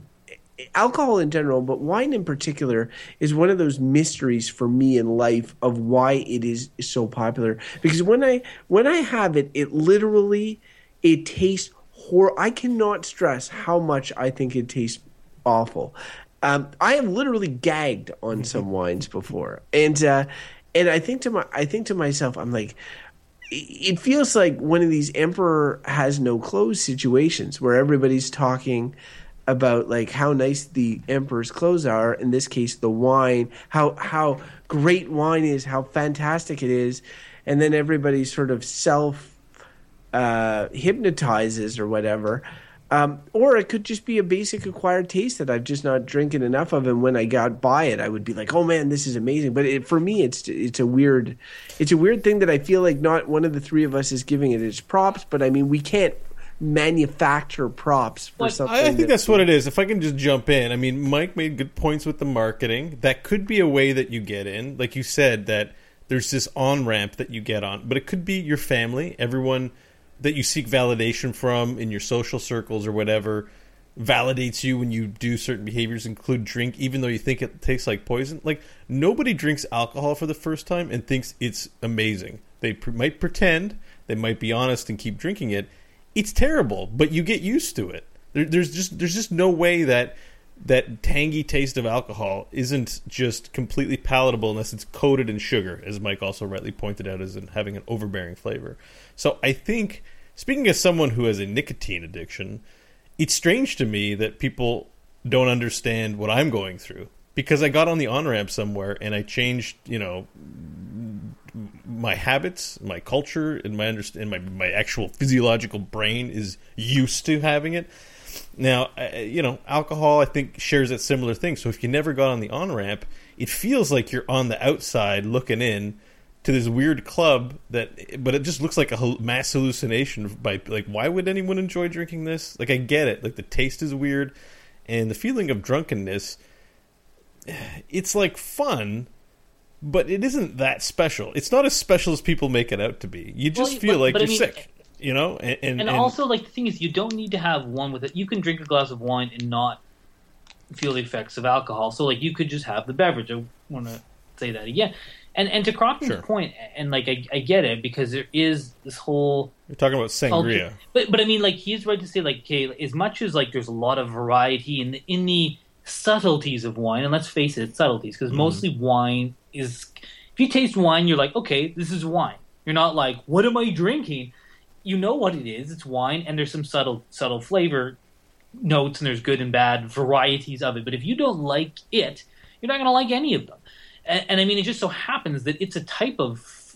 alcohol in general, but wine in particular, is one of those mysteries for me in life of why it is so popular. Because when I when I have it, it literally it tastes hor. I cannot stress how much I think it tastes awful. Um, I have literally gagged on some wines before, and uh, and I think to my I think to myself, I'm like, it feels like one of these emperor has no clothes situations where everybody's talking about like how nice the emperor's clothes are in this case the wine how how great wine is how fantastic it is and then everybody sort of self uh, hypnotizes or whatever um, or it could just be a basic acquired taste that I've just not drinking enough of, and when I got by it, I would be like, "Oh man, this is amazing." But it, for me, it's it's a weird, it's a weird thing that I feel like not one of the three of us is giving it its props. But I mean, we can't manufacture props for something. I, I think that- that's what it is. If I can just jump in, I mean, Mike made good points with the marketing. That could be a way that you get in. Like you said, that there's this on ramp that you get on, but it could be your family, everyone that you seek validation from in your social circles or whatever validates you when you do certain behaviors include drink even though you think it tastes like poison like nobody drinks alcohol for the first time and thinks it's amazing they pr- might pretend they might be honest and keep drinking it it's terrible but you get used to it there, there's just there's just no way that that tangy taste of alcohol isn't just completely palatable unless it's coated in sugar, as Mike also rightly pointed out, as in having an overbearing flavor. So I think, speaking as someone who has a nicotine addiction, it's strange to me that people don't understand what I'm going through because I got on the on ramp somewhere and I changed, you know, my habits, my culture, and my underst- and my my actual physiological brain is used to having it. Now, you know, alcohol I think shares that similar thing. So if you never got on the on ramp, it feels like you're on the outside looking in to this weird club that but it just looks like a mass hallucination by like why would anyone enjoy drinking this like i get it like the taste is weird and the feeling of drunkenness it's like fun but it isn't that special. It's not as special as people make it out to be. You just Well, feel but- like but you're mean- sick you know? And and, and, and- also like the thing is you don't need to have one with it. You can drink a glass of wine and not feel the effects of alcohol. So like you could just have the beverage. I want to say that again. And and to Crofton's Sure. point and like I, I get it because there is this whole you're talking about sangria. Culture- but but i mean like he's right to say like okay as much as like there's a lot of variety in the in the subtleties of wine and let's face it subtleties because mm-hmm. mostly wine is if you taste wine you're like okay this is wine. You're not like what am i drinking? You know what it is. It's wine and there's some subtle subtle flavor notes and there's good and bad varieties of it. But if you don't like it you're not going to like any of them. And, and i mean it just so happens that it's a type of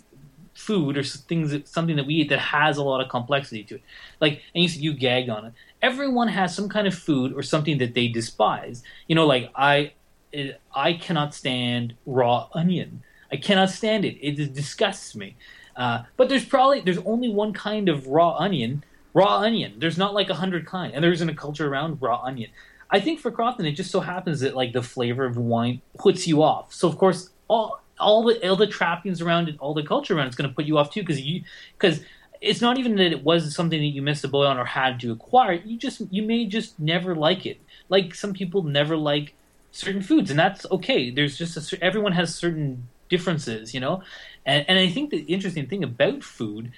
food or things that, something that we eat that has a lot of complexity to it. Like and you said you gagged on it. Everyone has some kind of food or something that they despise. You know like i it, i cannot stand raw onion. I cannot stand it. It disgusts me. Uh, but there's probably there's only one kind of raw onion raw onion. There's not like a hundred kind and there isn't a culture around raw onion. I think for crofton it just so happens that like the flavor of wine puts you off. So of course all all the all the trappings around it all the culture around it's going to put you off too because you because it's not even that it was something that you missed a boat on or had to acquire. You just you may just never like it. Like some people never like certain foods and that's okay. There's just a, everyone has certain differences you know? And, and i think the interesting thing about food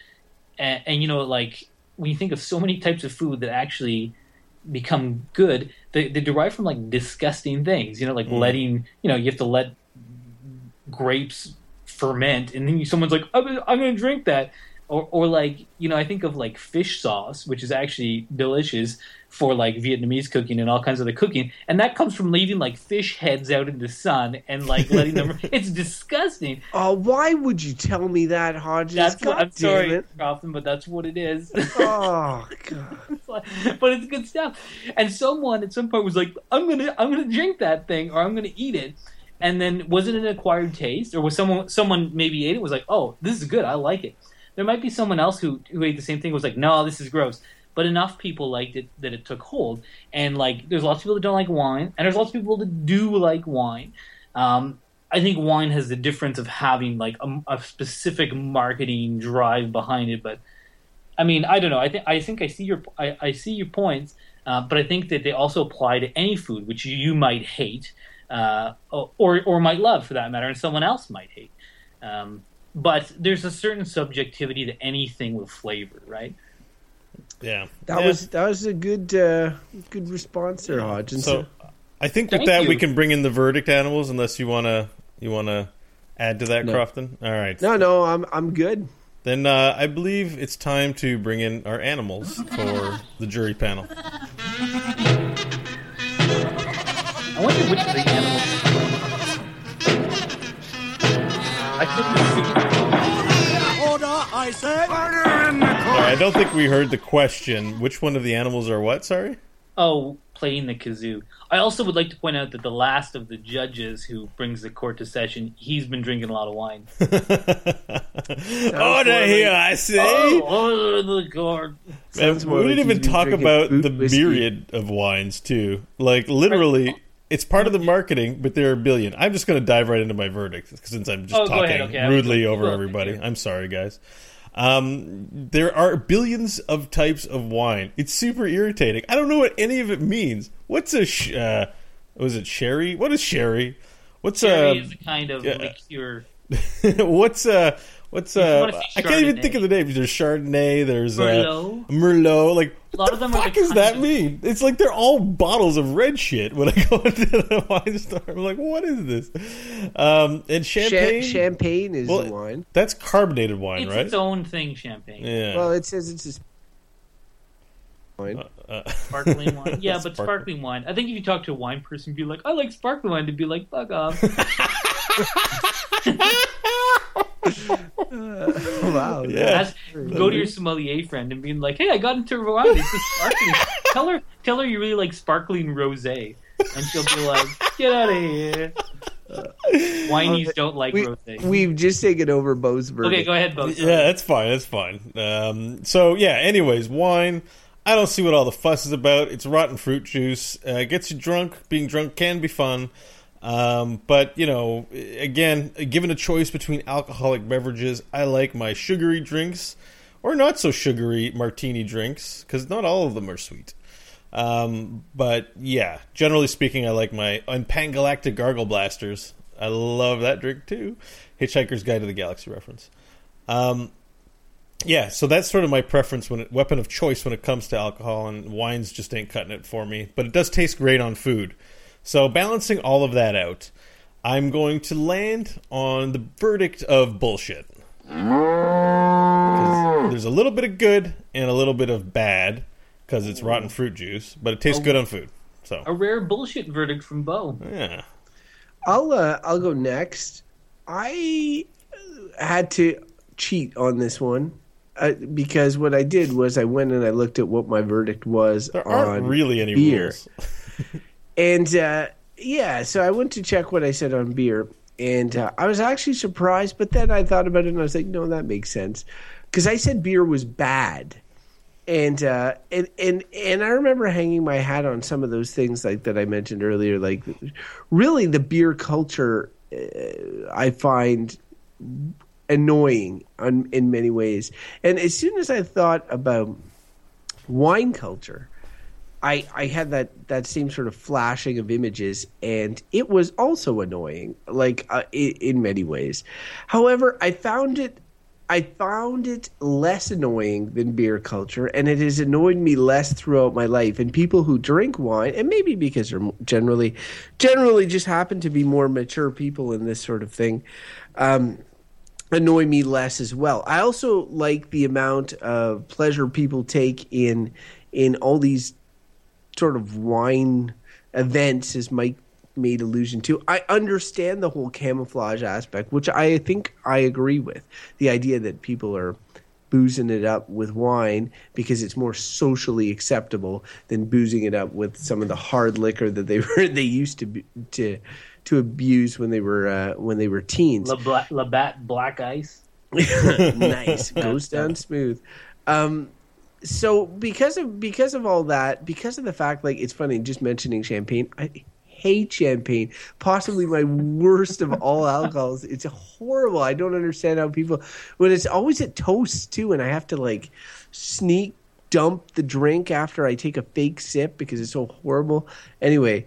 and, and you know like when you think of so many types of food that actually become good they, they derive from like disgusting things you know like mm. letting you know you have to let grapes ferment and then you, someone's like i'm, I'm going to drink that or, or like you know i think of like fish sauce which is actually delicious for like vietnamese cooking and all kinds of the cooking and that comes from leaving like fish heads out in the sun and like letting them it's disgusting Oh, why would you tell me that, Hodgins? that's God what i'm sorry it. Crofton, but that's what it is Oh, God. But it's good stuff. And someone at some point was like, "I'm gonna, I'm gonna drink that thing, or I'm gonna eat it." And then was it an acquired taste, or was someone, someone maybe ate it was like, "Oh, this is good, I like it." There might be someone else who who ate the same thing was like, "No, this is gross." But enough people liked it that it took hold. And like, there's lots of people that don't like wine, and there's lots of people that do like wine. Um, I think wine has the difference of having like a, a specific marketing drive behind it, but I mean, I don't know. I think I think I see your I, I see your points, uh, but I think that they also apply to any food which you might hate, uh, or or might love for that matter, and someone else might hate. Um, but there's a certain subjectivity to anything with flavor, right? yeah That Yeah. was that was a good uh, good response there, Hodgins. So I think with Thank that we can bring in the verdict animals, unless you wanna you wanna add to that, No. Crofton. All right. no, no, I'm I'm good. Then uh, I believe it's time to bring in our animals for the jury panel. I wonder which of the animals. I couldn't Order, I say. All right, I don't think we heard the question. Which one of the animals are what? Sorry. Oh, playing the kazoo. I also would like to point out that the last of the judges who brings the court to session, he's been drinking a lot of wine. Oh, Order here, I say. Oh, oh, the court. Man, Sounds more we didn't even talk about the whiskey. myriad of wines too. Like literally, it's part of the marketing, but there are a billion. I'm just going to dive right into my verdict since I'm just Oh, talking ahead, okay. rudely over everybody. I'm sorry, guys. Um, there are billions of types of wine. It's super irritating. I don't know what any of it means. What's a sh- uh, was it sherry? What is sherry? What's a Sherry uh, is a kind of yeah. liqueur. what's uh, what's If uh? I can't even think of the names. There's Chardonnay. There's Merlot. Uh, Merlot. Like A lot what of the them fuck the does that of- mean? It's like they're all bottles of red shit. When I go into the wine store, I'm like, what is this? Um, and champagne. Cha- champagne is Well, the wine. That's carbonated wine, It's right? its its own thing, champagne. yeah. Well, it says it's a wine. Uh, Sparkling wine. Yeah, but Sparkling. sparkling wine. I think if you talk to a wine person, be like, I like sparkling wine, to be like, fuck off. wow. Yeah. Ask, go to your sommelier friend and being like, hey, I got into wine. It's just sparkling. tell her, tell her you really like sparkling rosé, and she'll be like, get out of here. Whinies don't like We, rosé. we've just taken over Beau's verdict. okay, go ahead, Beau. Yeah, that's fine. That's fine. Um, so yeah. Anyways, wine. I don't see what all the fuss is about. It's rotten fruit juice. Uh, gets you drunk. Being drunk can be fun. Um, but you know, again, given a choice between alcoholic beverages, I like my sugary drinks or not so sugary martini drinks because not all of them are sweet. Um, but yeah, generally speaking, I like my and Pangalactic Gargle Blasters. I love that drink too. Hitchhiker's Guide to the Galaxy reference. Um, yeah, so that's sort of my preference when it, weapon of choice when it comes to alcohol, and wines just ain't cutting it for me. But it does taste great on food. So balancing all of that out, I'm going to land on the verdict of bullshit. There's a little bit of good and a little bit of bad because it's rotten fruit juice, but it tastes good on food. So A rare bullshit verdict from Beau. yeah, I'll uh, I'll go next. I had to cheat on this one uh, because what I did was I went and I looked at what my verdict was there on aren't really any beer. rules. And uh, yeah, so I went to check what I said on beer, and uh, I was actually surprised. But then I thought about it, and I was like, no, that makes sense, because I said beer was bad, and uh, and and and I remember hanging my hat on some of those things like that I mentioned earlier. Like, really, the beer culture uh, I find annoying on, in many ways. And as soon as I thought about wine culture. I, I had that, that same sort of flashing of images, and it was also annoying, like uh, in, in many ways. However, I found it I found it less annoying than beer culture, and it has annoyed me less throughout my life. And people who drink wine, and maybe because they're generally generally just happen to be more mature people in this sort of thing, um, annoy me less as well. I also like the amount of pleasure people take in in all these sort of wine events, as Mike made allusion to. I understand the whole camouflage aspect, which I think I agree with. The idea that people are boozing it up with wine because it's more socially acceptable than boozing it up with some of the hard liquor that they were they used to be, to to abuse when they were uh, when they were teens. Labatt, Labatt Black Ice. nice goes down smooth um so because of because of all that because of the fact like it's funny just mentioning champagne i hate champagne. Possibly my worst of all alcohols. It's horrible. I don't understand how people when it's always at toast too and i have to like sneak dump the drink after i take a fake sip because it's so horrible. Anyway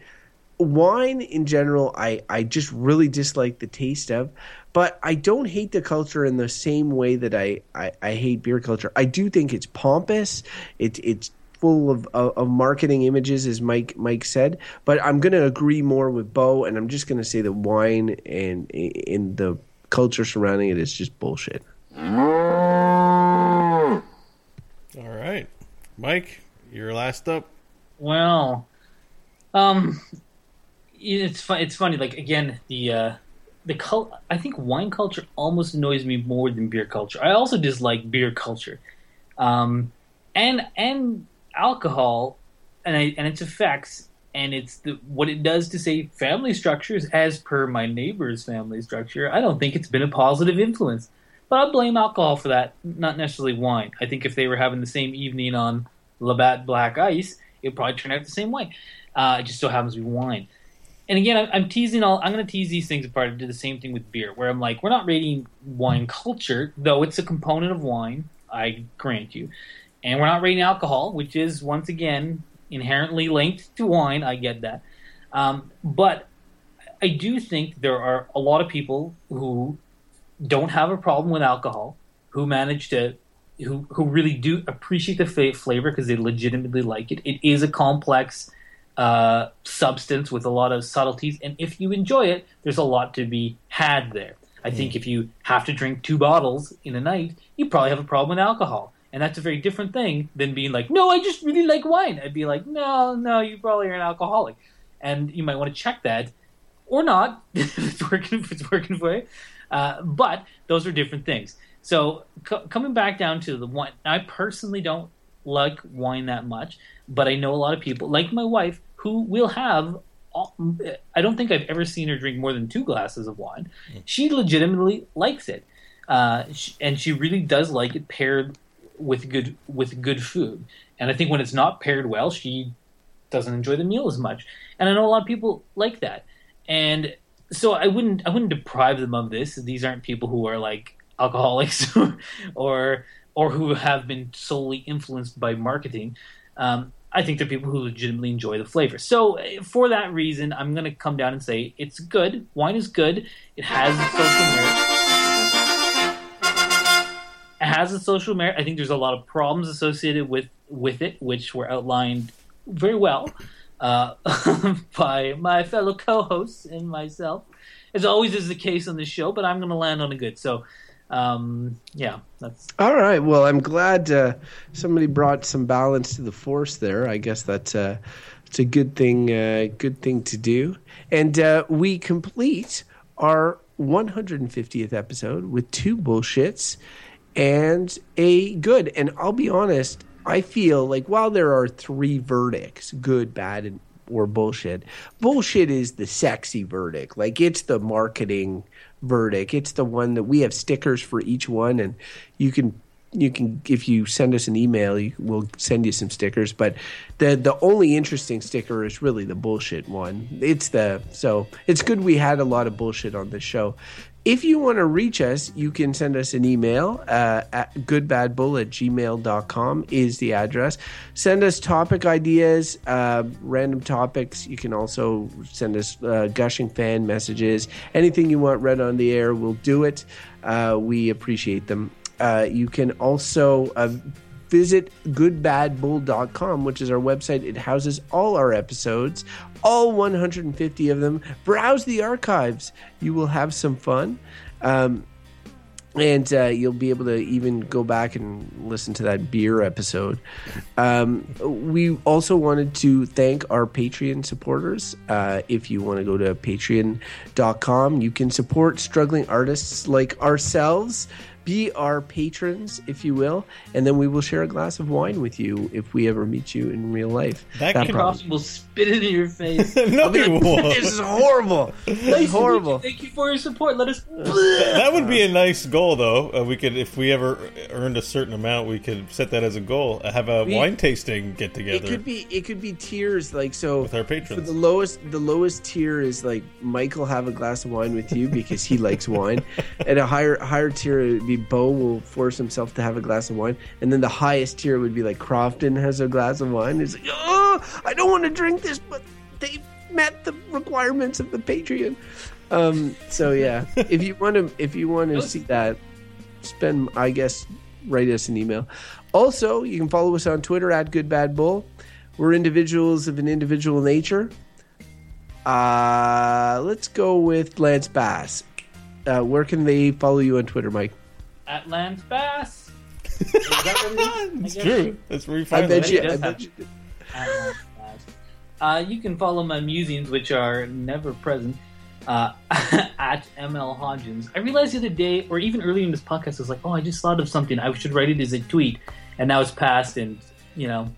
wine in general I, I just really dislike the taste of but i don't hate the culture in the same way that i, I, I hate beer culture. I do think it's pompous. It, it's full of, of, of marketing images as mike mike said but i'm going to agree more with Beau and i'm just going to say that wine and in the culture surrounding it is just bullshit. All right, Mike, you're last up. Well, um, it's fun. It's funny. Like again, the uh, the cult. I think wine culture almost annoys me more than beer culture. I also dislike beer culture, um, and and alcohol, and I, and its effects, and it's the what it does to say family structures. As per my neighbor's family structure, I don't think it's been a positive influence. But I blame alcohol for that, not necessarily wine. I think if they were having the same evening on Labatt Black Ice, it would probably turn out the same way. Uh, it just so happens to be wine. And again, I'm, teasing all. I'm going to tease these things apart. I do the same thing with beer, where I'm like, we're not rating wine culture, though it's a component of wine. I grant you, and we're not rating alcohol, which is once again inherently linked to wine. I get that, um, but I do think there are a lot of people who don't have a problem with alcohol, who manage to, who who really do appreciate the flavor because they legitimately like it. It is a complex uh, substance with a lot of subtleties, and if you enjoy it, there's a lot to be had there. I think if you have to drink two bottles in a night, you probably have a problem with alcohol. And that's a very different thing than being like, no, I just really like wine. I'd be like, no, no, you probably are an alcoholic. And you might want to check that or not if it's working, if it's working for you. Uh, but those are different things. So co- coming back down to the wine, I personally don't like wine that much, but I know a lot of people, like my wife, who will have all, I don't think I've ever seen her drink more than two glasses of wine. She legitimately likes it, uh, sh and she really does like it paired with good with good food. And I think when it's not paired well, she doesn't enjoy the meal as much. And I know a lot of people like that. And so I wouldn't I wouldn't deprive them of this. These aren't people who are like alcoholics or or who have been solely influenced by marketing. Um, I think they're people who legitimately enjoy the flavor. So eh, for that reason, I'm going to come down and say it's good. Wine is good. It has a social merit. It has a social merit. I think there's a lot of problems associated with with it, which were outlined very well uh, by my fellow co-hosts and myself, as always is the case on this show. But I'm going to land on a good. So, um, yeah, that's All right. Well, I'm glad uh, somebody brought some balance to the force there. I guess that's uh, it's a good thing. Uh, good thing to do. And uh, we complete our 150th episode with two bullshits and a good. And I'll be honest. I feel like while there are three verdicts, good, bad, and or bullshit, bullshit is the sexy verdict. Like it's the marketing verdict. It's the one that we have stickers for each one, and you can you can if you send us an email, we'll send you some stickers. But the the only interesting sticker is really the bullshit one. It's the so it's good we had a lot of bullshit on this show. If you want to reach us, you can send us an email uh, at goodbadbull at gmail.com is the address. Send us topic ideas, uh, random topics. You can also send us uh, gushing fan messages. Anything you want read on the air, we'll do it. Uh, we appreciate them. Uh, you can also uh, visit goodbadbull.com, which is our website. It houses all our episodes, all 150 of them. Browse the archives. You will have some fun. Um, and uh, you'll be able to even go back and listen to that beer episode. Um, we also wanted to thank our Patreon supporters. Uh, if you want to go to patreon.com, you can support struggling artists like ourselves. Be our patrons, if you will, and then we will share a glass of wine with you if we ever meet you in real life. That can- prob- Ross spit it in your face. no, he won't. this is horrible. This is horrible. Thank you for your support. Let us. That would be a nice goal, though. Uh, we could, if we ever earned a certain amount, we could set that as a goal. Uh, Have a We- wine tasting get together. It together. could be it could be tiers like so With our For patrons. the lowest the lowest tier is like Michael have a glass of wine with you because he likes wine. And a higher higher tier would be Beau will force himself to have a glass of wine. And then the highest tier would be like Crofton has a glass of wine. It's like, oh I don't want to drink this, but they met the requirements of the Patreon. Um so yeah. if you want to if you want to see that, spend I guess write us an email. Also, you can follow us on Twitter at GoodBadBull. We're individuals of an individual nature. Uh, let's go with Lance Bass. Uh, where can they follow you on Twitter, Mike? At Lance Bass. Is that what it is? it's true. That's where you I bet you. I bet you. At Lance Bass. Uh, you can follow my musings, which are never present, uh, at ML Hodgins. I realized the other day, or even earlier in this podcast, I was like, oh, I just thought of something. I should write it as a tweet. And now it's passed, and, you know,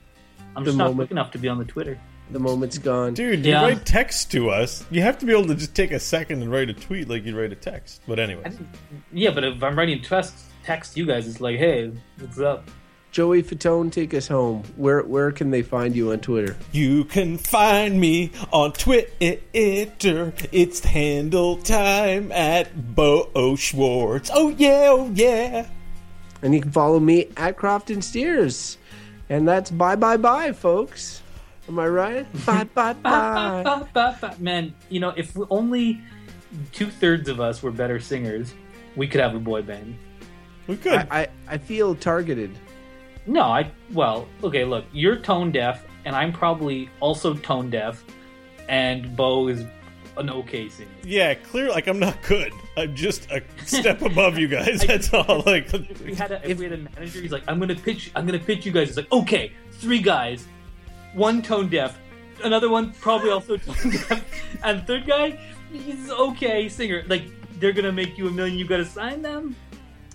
I'm The just not moment. quick enough to be on the Twitter. The moment's gone. Dude, you Yeah. write text to us. You have to be able to just take a second and write a tweet like you'd write a text. But anyway, yeah, but if I'm writing text, text you guys, it's like, hey, what's up? Joey Fatone, take us home. Where where can they find you on Twitter? you can find me on Twitter. It's handle time at Beau Schwartz. Oh yeah, oh yeah. And you can follow me at Crofton Steers. And that's bye bye bye, folks. Am I right? bye bye bye. Ba, ba, ba. Man, you know, if only two thirds of us were better singers, we could have a boy band. We could. I, I, I feel targeted. No, I well, okay, look, you're tone deaf, and I'm probably also tone deaf, and Beau is an okay singer. yeah, clear. Like I'm not good. I'm just a step above you guys. That's all. Like, If we had a if we had a manager, he's like, I'm gonna pitch, I'm gonna pitch you guys. It's like, okay, three guys, one tone deaf, another one probably also tone deaf, and third guy, he's okay singer. Like, they're gonna make you a million. You gotta sign them.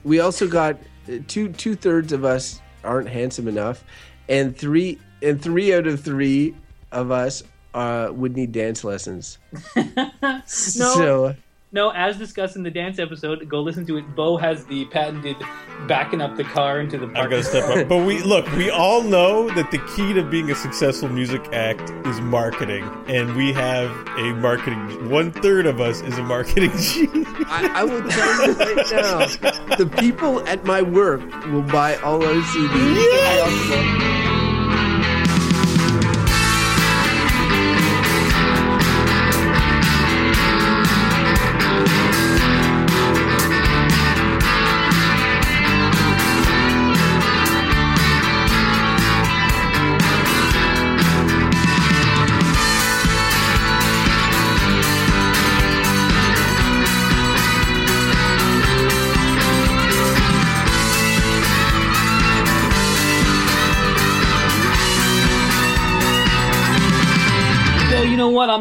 We also got uh, two two thirds of us aren't handsome enough, and three and three out of three of us uh, would need dance lessons. No. So No, as discussed in the dance episode, go listen to it. Beau has the patented backing up the car into the I've park. got to step up. But we look, we all know that the key to being a successful music act is marketing, and we have a marketing. One third of us is a marketing genius. I, I will tell you right now, the people at my work will buy all our CDs. Well,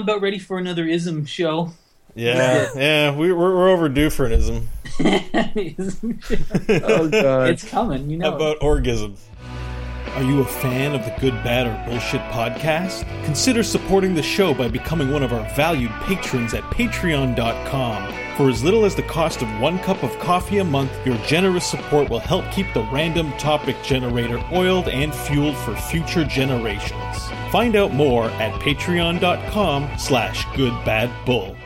about ready for another ism show. Yeah, yeah, we, we're, we're overdue for an ism. Ism. Oh god! it's coming, you know. How about orgasms? Are you a fan of the Good, Bad, or Bullshit podcast? Consider supporting the show by becoming one of our valued patrons at patreon.com. For as little as the cost of one cup of coffee a month, your generous support will help keep the random topic generator oiled and fueled for future generations. Find out more at patreon.com slash goodbadbull.